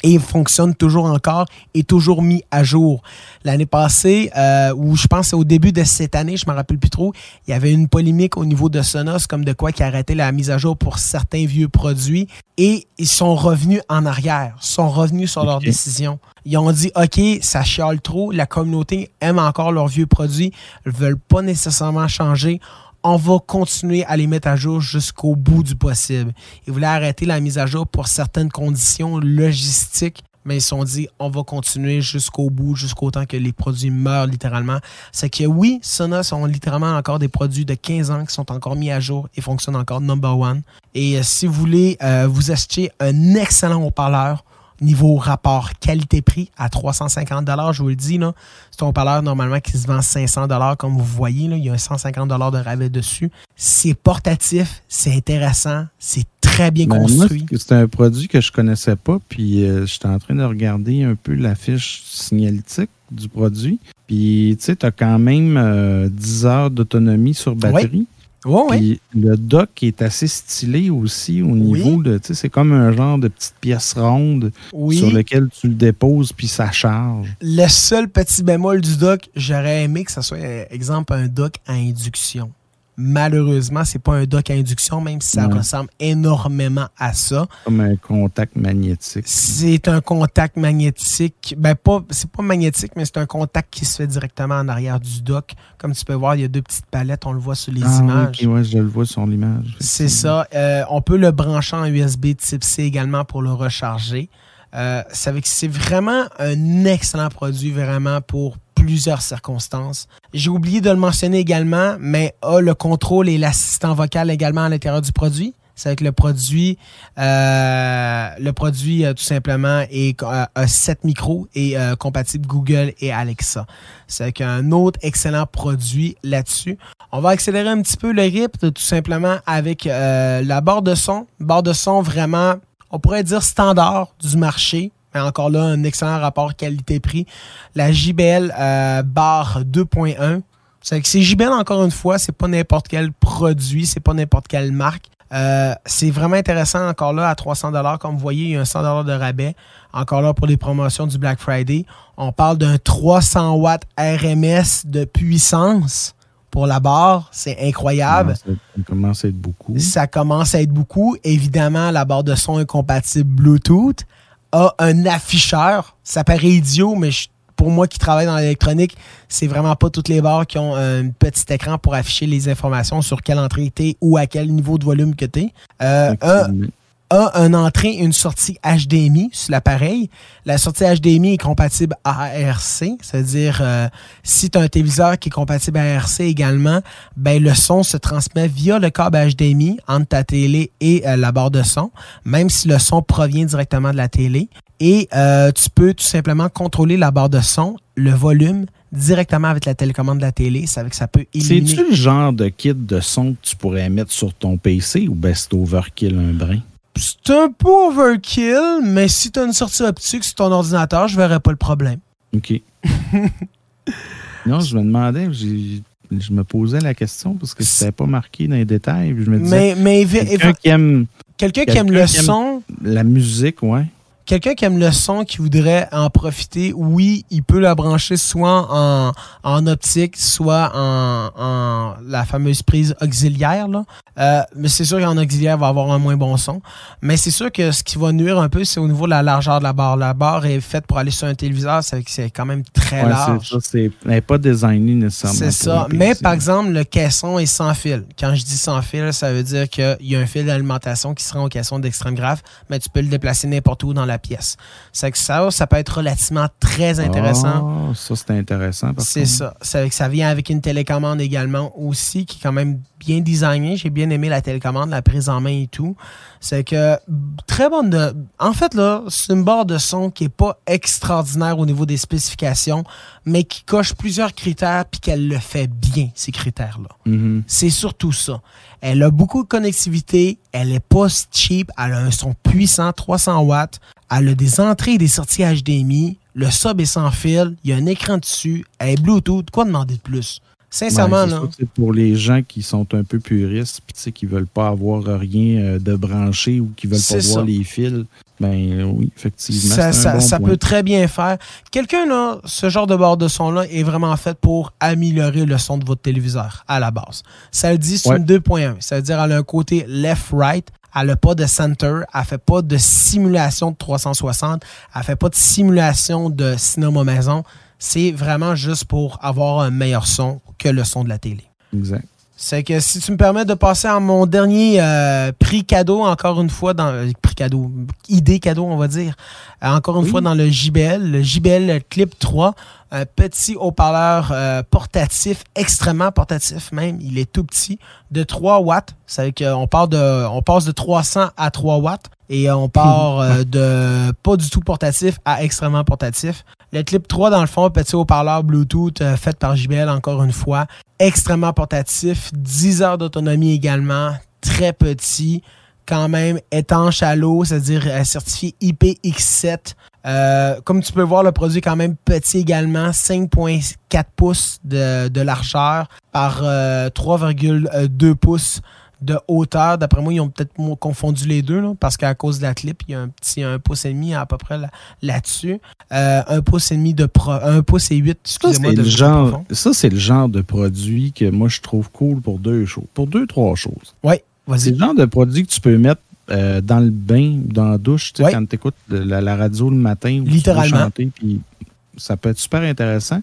et fonctionne toujours encore et toujours mis à jour. L'année passée, euh, ou je pense au début de cette année, je me rappelle plus trop, il y avait une polémique au niveau de Sonos comme de quoi qui arrêtait la mise à jour pour certains vieux produits et ils sont revenus en arrière, sont revenus sur leur décision. Ils ont dit OK, ça chiale trop, la communauté aime encore leurs vieux produits, ils veulent pas nécessairement changer on va continuer à les mettre à jour jusqu'au bout du possible. Ils voulaient arrêter la mise à jour pour certaines conditions logistiques, mais ils se sont dit on va continuer jusqu'au bout, jusqu'au temps que les produits meurent littéralement. C'est que oui, Sonos ont littéralement encore des produits de 15 ans qui sont encore mis à jour et fonctionnent encore number one. Et euh, si vous voulez euh, vous acheter un excellent haut-parleur, niveau rapport qualité-prix à 350 je vous le dis. C'est un haut-parleur normalement qui se vend 500 comme vous voyez. Là, il y a un 150 de rabais dessus. C'est portatif, c'est intéressant, c'est très bien ben, construit. C'est un produit que je connaissais pas, puis euh, j'étais en train de regarder un peu la fiche signalétique du produit. Puis, tu sais, tu as quand même 10 euh, heures d'autonomie sur batterie. Oui, Le dock est assez stylé aussi au niveau de. Tu sais, c'est comme un genre de petite pièce ronde sur lequel tu le déposes puis ça charge. Le seul petit bémol du dock, j'aurais aimé que ça soit, exemple, un dock à induction. Malheureusement, c'est pas un dock à induction, même si ça ressemble énormément à ça. Comme un contact magnétique. C'est un contact magnétique. Ben, pas, c'est pas magnétique, mais c'est un contact qui se fait directement en arrière du dock. Comme tu peux voir, il y a deux petites palettes, on le voit sur les ah, images. Oui, je le vois sur l'image. C'est ça. Euh, on peut le brancher en USB type C également pour le recharger. Euh, c'est vraiment un excellent produit, vraiment, pour plusieurs circonstances. J'ai oublié de le mentionner également, mais le contrôle et l'assistant vocal également à l'intérieur du produit. C'est avec le produit, euh, le produit euh, tout simplement est euh, a 7 micros et compatible Google et Alexa. C'est un autre excellent produit là-dessus. On va accélérer un petit peu le rythme tout simplement avec la barre de son. Barre de son vraiment on pourrait dire standard du marché, encore là, un excellent rapport qualité-prix. La JBL euh, barre 2.1. C'est JBL, encore une fois, c'est pas n'importe quel produit, c'est pas n'importe quelle marque. Euh, c'est vraiment intéressant encore là à 300 Comme vous voyez, il y a un 100 de rabais. Encore là pour les promotions du Black Friday. On parle d'un 300 watts RMS de puissance pour la barre. C'est incroyable. Ça commence à être beaucoup. Ça commence à être beaucoup. Évidemment, la barre de son est compatible Bluetooth. A un afficheur. Ça paraît idiot, mais pour moi qui travaille dans l'électronique, c'est vraiment pas toutes les barres qui ont un petit écran pour afficher les informations sur quelle entrée tu ou à quel niveau de volume que tu es. Euh, a une entrée et une sortie HDMI sur l'appareil. La sortie HDMI est compatible ARC, c'est-à-dire euh, si tu as un téléviseur qui est compatible ARC également, ben le son se transmet via le câble HDMI entre ta télé et euh, la barre de son, même si le son provient directement de la télé. Et euh, tu peux tout simplement contrôler la barre de son, le volume, directement avec la télécommande de la télé. Ça, ça peut éliminer... C'est-tu le genre de kit de son que tu pourrais mettre sur ton PC ou best overkill un brin? C'est un peu overkill, mais si tu as une sortie optique sur ton ordinateur, je verrais pas le problème. OK. non, je me demandais, je me posais la question parce que c'était pas marqué dans les détails. Je me disais, mais, quelqu'un qui aime, quelqu'un qui aime le son. La musique, ouais quelqu'un qui aime le son, qui voudrait en profiter, oui, il peut la brancher soit en, en optique, soit en, en, la fameuse prise auxiliaire. Là. Euh, mais c'est sûr qu'en auxiliaire, il va avoir un moins bon son. Mais c'est sûr que ce qui va nuire un peu, c'est au niveau de la largeur de la barre. La barre est faite pour aller sur un téléviseur, c'est quand même très large. C'est elle n'est pas designée nécessairement. C'est ça. Mais par exemple, le caisson est sans fil. Quand je dis sans fil, ça veut dire qu'il y a un fil d'alimentation qui sera en caisson d'extrême grave, mais tu peux le déplacer n'importe où dans la pièce. C'est que ça, ça peut être relativement très intéressant. Ah, ça, c'est intéressant. C'est ça. Ça, ça vient avec une télécommande également aussi, qui est quand même bien designé. J'ai bien aimé la télécommande, la prise en main et tout. C'est que très bonne de. En fait, là, c'est une barre de son qui est pas extraordinaire au niveau des spécifications, mais qui coche plusieurs critères puis qu'elle le fait bien, ces critères-là. Mm-hmm. C'est surtout ça. Elle a beaucoup de connectivité, elle est pas cheap, elle a un son puissant, 300 watts, elle a des entrées et des sorties HDMI, le sub est sans fil, il y a un écran dessus, elle est Bluetooth, quoi demander de plus? Sincèrement, non. C'est pour les gens qui sont un peu puristes, puis qui veulent pas avoir rien euh, de branché ou qui veulent pas voir les fils. Ben oui, effectivement. Ça, peut très bien faire. Quelqu'un, là, ce genre de bord de son-là est vraiment fait pour améliorer le son de votre téléviseur à la base. Ça le dit, c'est une 2.1. Ça veut dire elle a un côté left-right. Elle n'a pas de center. Elle ne fait pas de simulation de 360. Elle ne fait pas de simulation de cinéma maison. C'est vraiment juste pour avoir un meilleur son que le son de la télé. Exact. C'est que si tu me permets de passer à mon dernier euh, prix cadeau, encore une fois, dans euh, prix cadeau, idée cadeau, on va dire, euh, encore une fois dans le JBL, le JBL Clip 3, un petit haut-parleur portatif, extrêmement portatif même, il est tout petit, de 3 watts. C'est qu'on part de, on passe de 300 à 3 watts et on part de pas du tout portatif à extrêmement portatif. Le Clip 3, dans le fond, petit haut-parleur Bluetooth fait par JBL, encore une fois extrêmement portatif, 10 heures d'autonomie également, très petit, quand même étanche à l'eau, c'est-à-dire euh, certifié IPX7. Euh, comme tu peux voir, le produit est quand même petit également, 5.4 pouces de, largeur par 3,2 euh, pouces de hauteur. D'après moi, ils ont peut-être confondu les deux, parce qu'à cause de la clip, il y a un petit un pouce et demi à, peu près là-dessus. Euh, un pouce et demi de pro, un pouce et huit, excusez-moi. Ça, c'est le, genre, ça, c'est le genre de produit que moi, je trouve cool pour deux choses. Pour deux, trois choses. Oui, vas-y. C'est le genre de produit que tu peux mettre euh, dans le bain ou dans la douche, tu sais, quand tu écoutes la, radio le matin ou Littéralement. chanter, puis ça peut être super intéressant.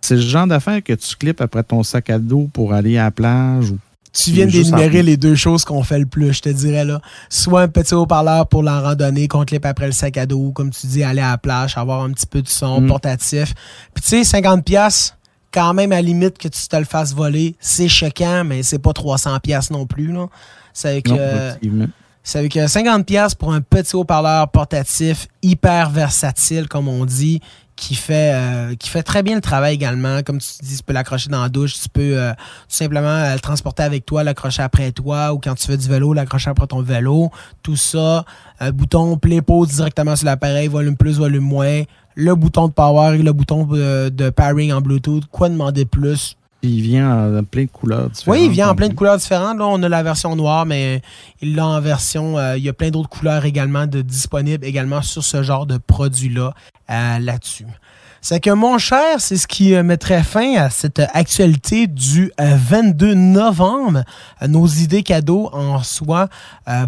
C'est le genre d'affaire que tu clips après ton sac à dos pour aller à la plage ou tu viens d'énumérer les deux choses qu'on fait le plus, je te dirais là. Soit un petit haut-parleur pour la randonnée qu'on clip après le sac à dos, comme tu dis, aller à la plage, avoir un petit peu de son mm. portatif. Puis tu sais, 50 pièces quand même à limite que tu te le fasses voler, c'est choquant, mais c'est pas 300 pièces non plus là. C'est que c'est avec 50 pièces pour un petit haut-parleur portatif hyper versatile comme on dit qui fait, qui fait très bien le travail également. Comme tu dis, tu peux l'accrocher dans la douche, tu peux tout simplement le transporter avec toi, l'accrocher après toi, ou quand tu fais du vélo, l'accrocher après ton vélo. Tout ça, bouton play pause directement sur l'appareil, volume plus, volume moins le bouton de power et le bouton de, pairing en Bluetooth. Quoi demander plus? Il vient en plein de couleurs différentes. Oui, il vient en plein de couleurs différentes. Là, on a la version noire, mais il l'a en version. Euh, il y a plein d'autres couleurs également de, disponibles également sur ce genre de produit-là euh, là-dessus. C'est que mon cher, c'est ce qui euh, mettrait fin à cette actualité du 22 novembre. Nos idées cadeaux en soi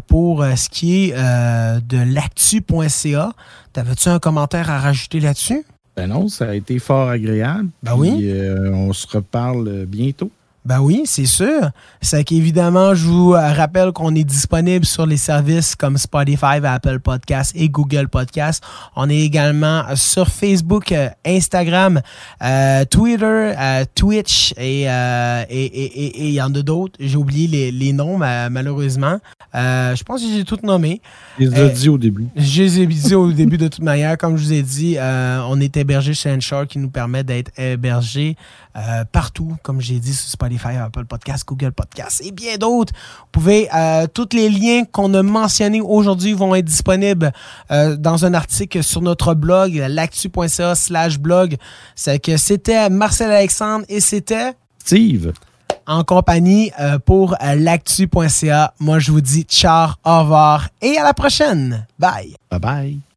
pour ce qui est de l'actu.ca. T'avais-tu un commentaire à rajouter là-dessus? Ben non, ça a été fort agréable. Ben oui. Euh, on se reparle bientôt. Ben oui, c'est sûr. C'est qu'évidemment, je vous rappelle qu'on est disponible sur les services comme Spotify, Apple Podcasts et Google Podcasts. On est également sur Facebook, euh, Instagram, euh, Twitter, euh, Twitch et il y en a d'autres. J'ai oublié les, noms, malheureusement. je pense que j'ai tout nommé. Je les ai dit au début. Je les ai dit au début de toute manière. Comme je vous ai dit, on est hébergé chez Ensure qui nous permet d'être hébergé partout, comme j'ai dit, sur Spotify Apple Podcast, Google Podcast et bien d'autres. Vous pouvez, euh, tous les liens qu'on a mentionnés aujourd'hui vont être disponibles euh, dans un article sur notre blog, l'actu.ca slash blog. C'est que c'était Marcel Alexandre et c'était Steve en compagnie euh, pour l'actu.ca. Moi, je vous dis ciao, au revoir et à la prochaine. Bye. Bye bye.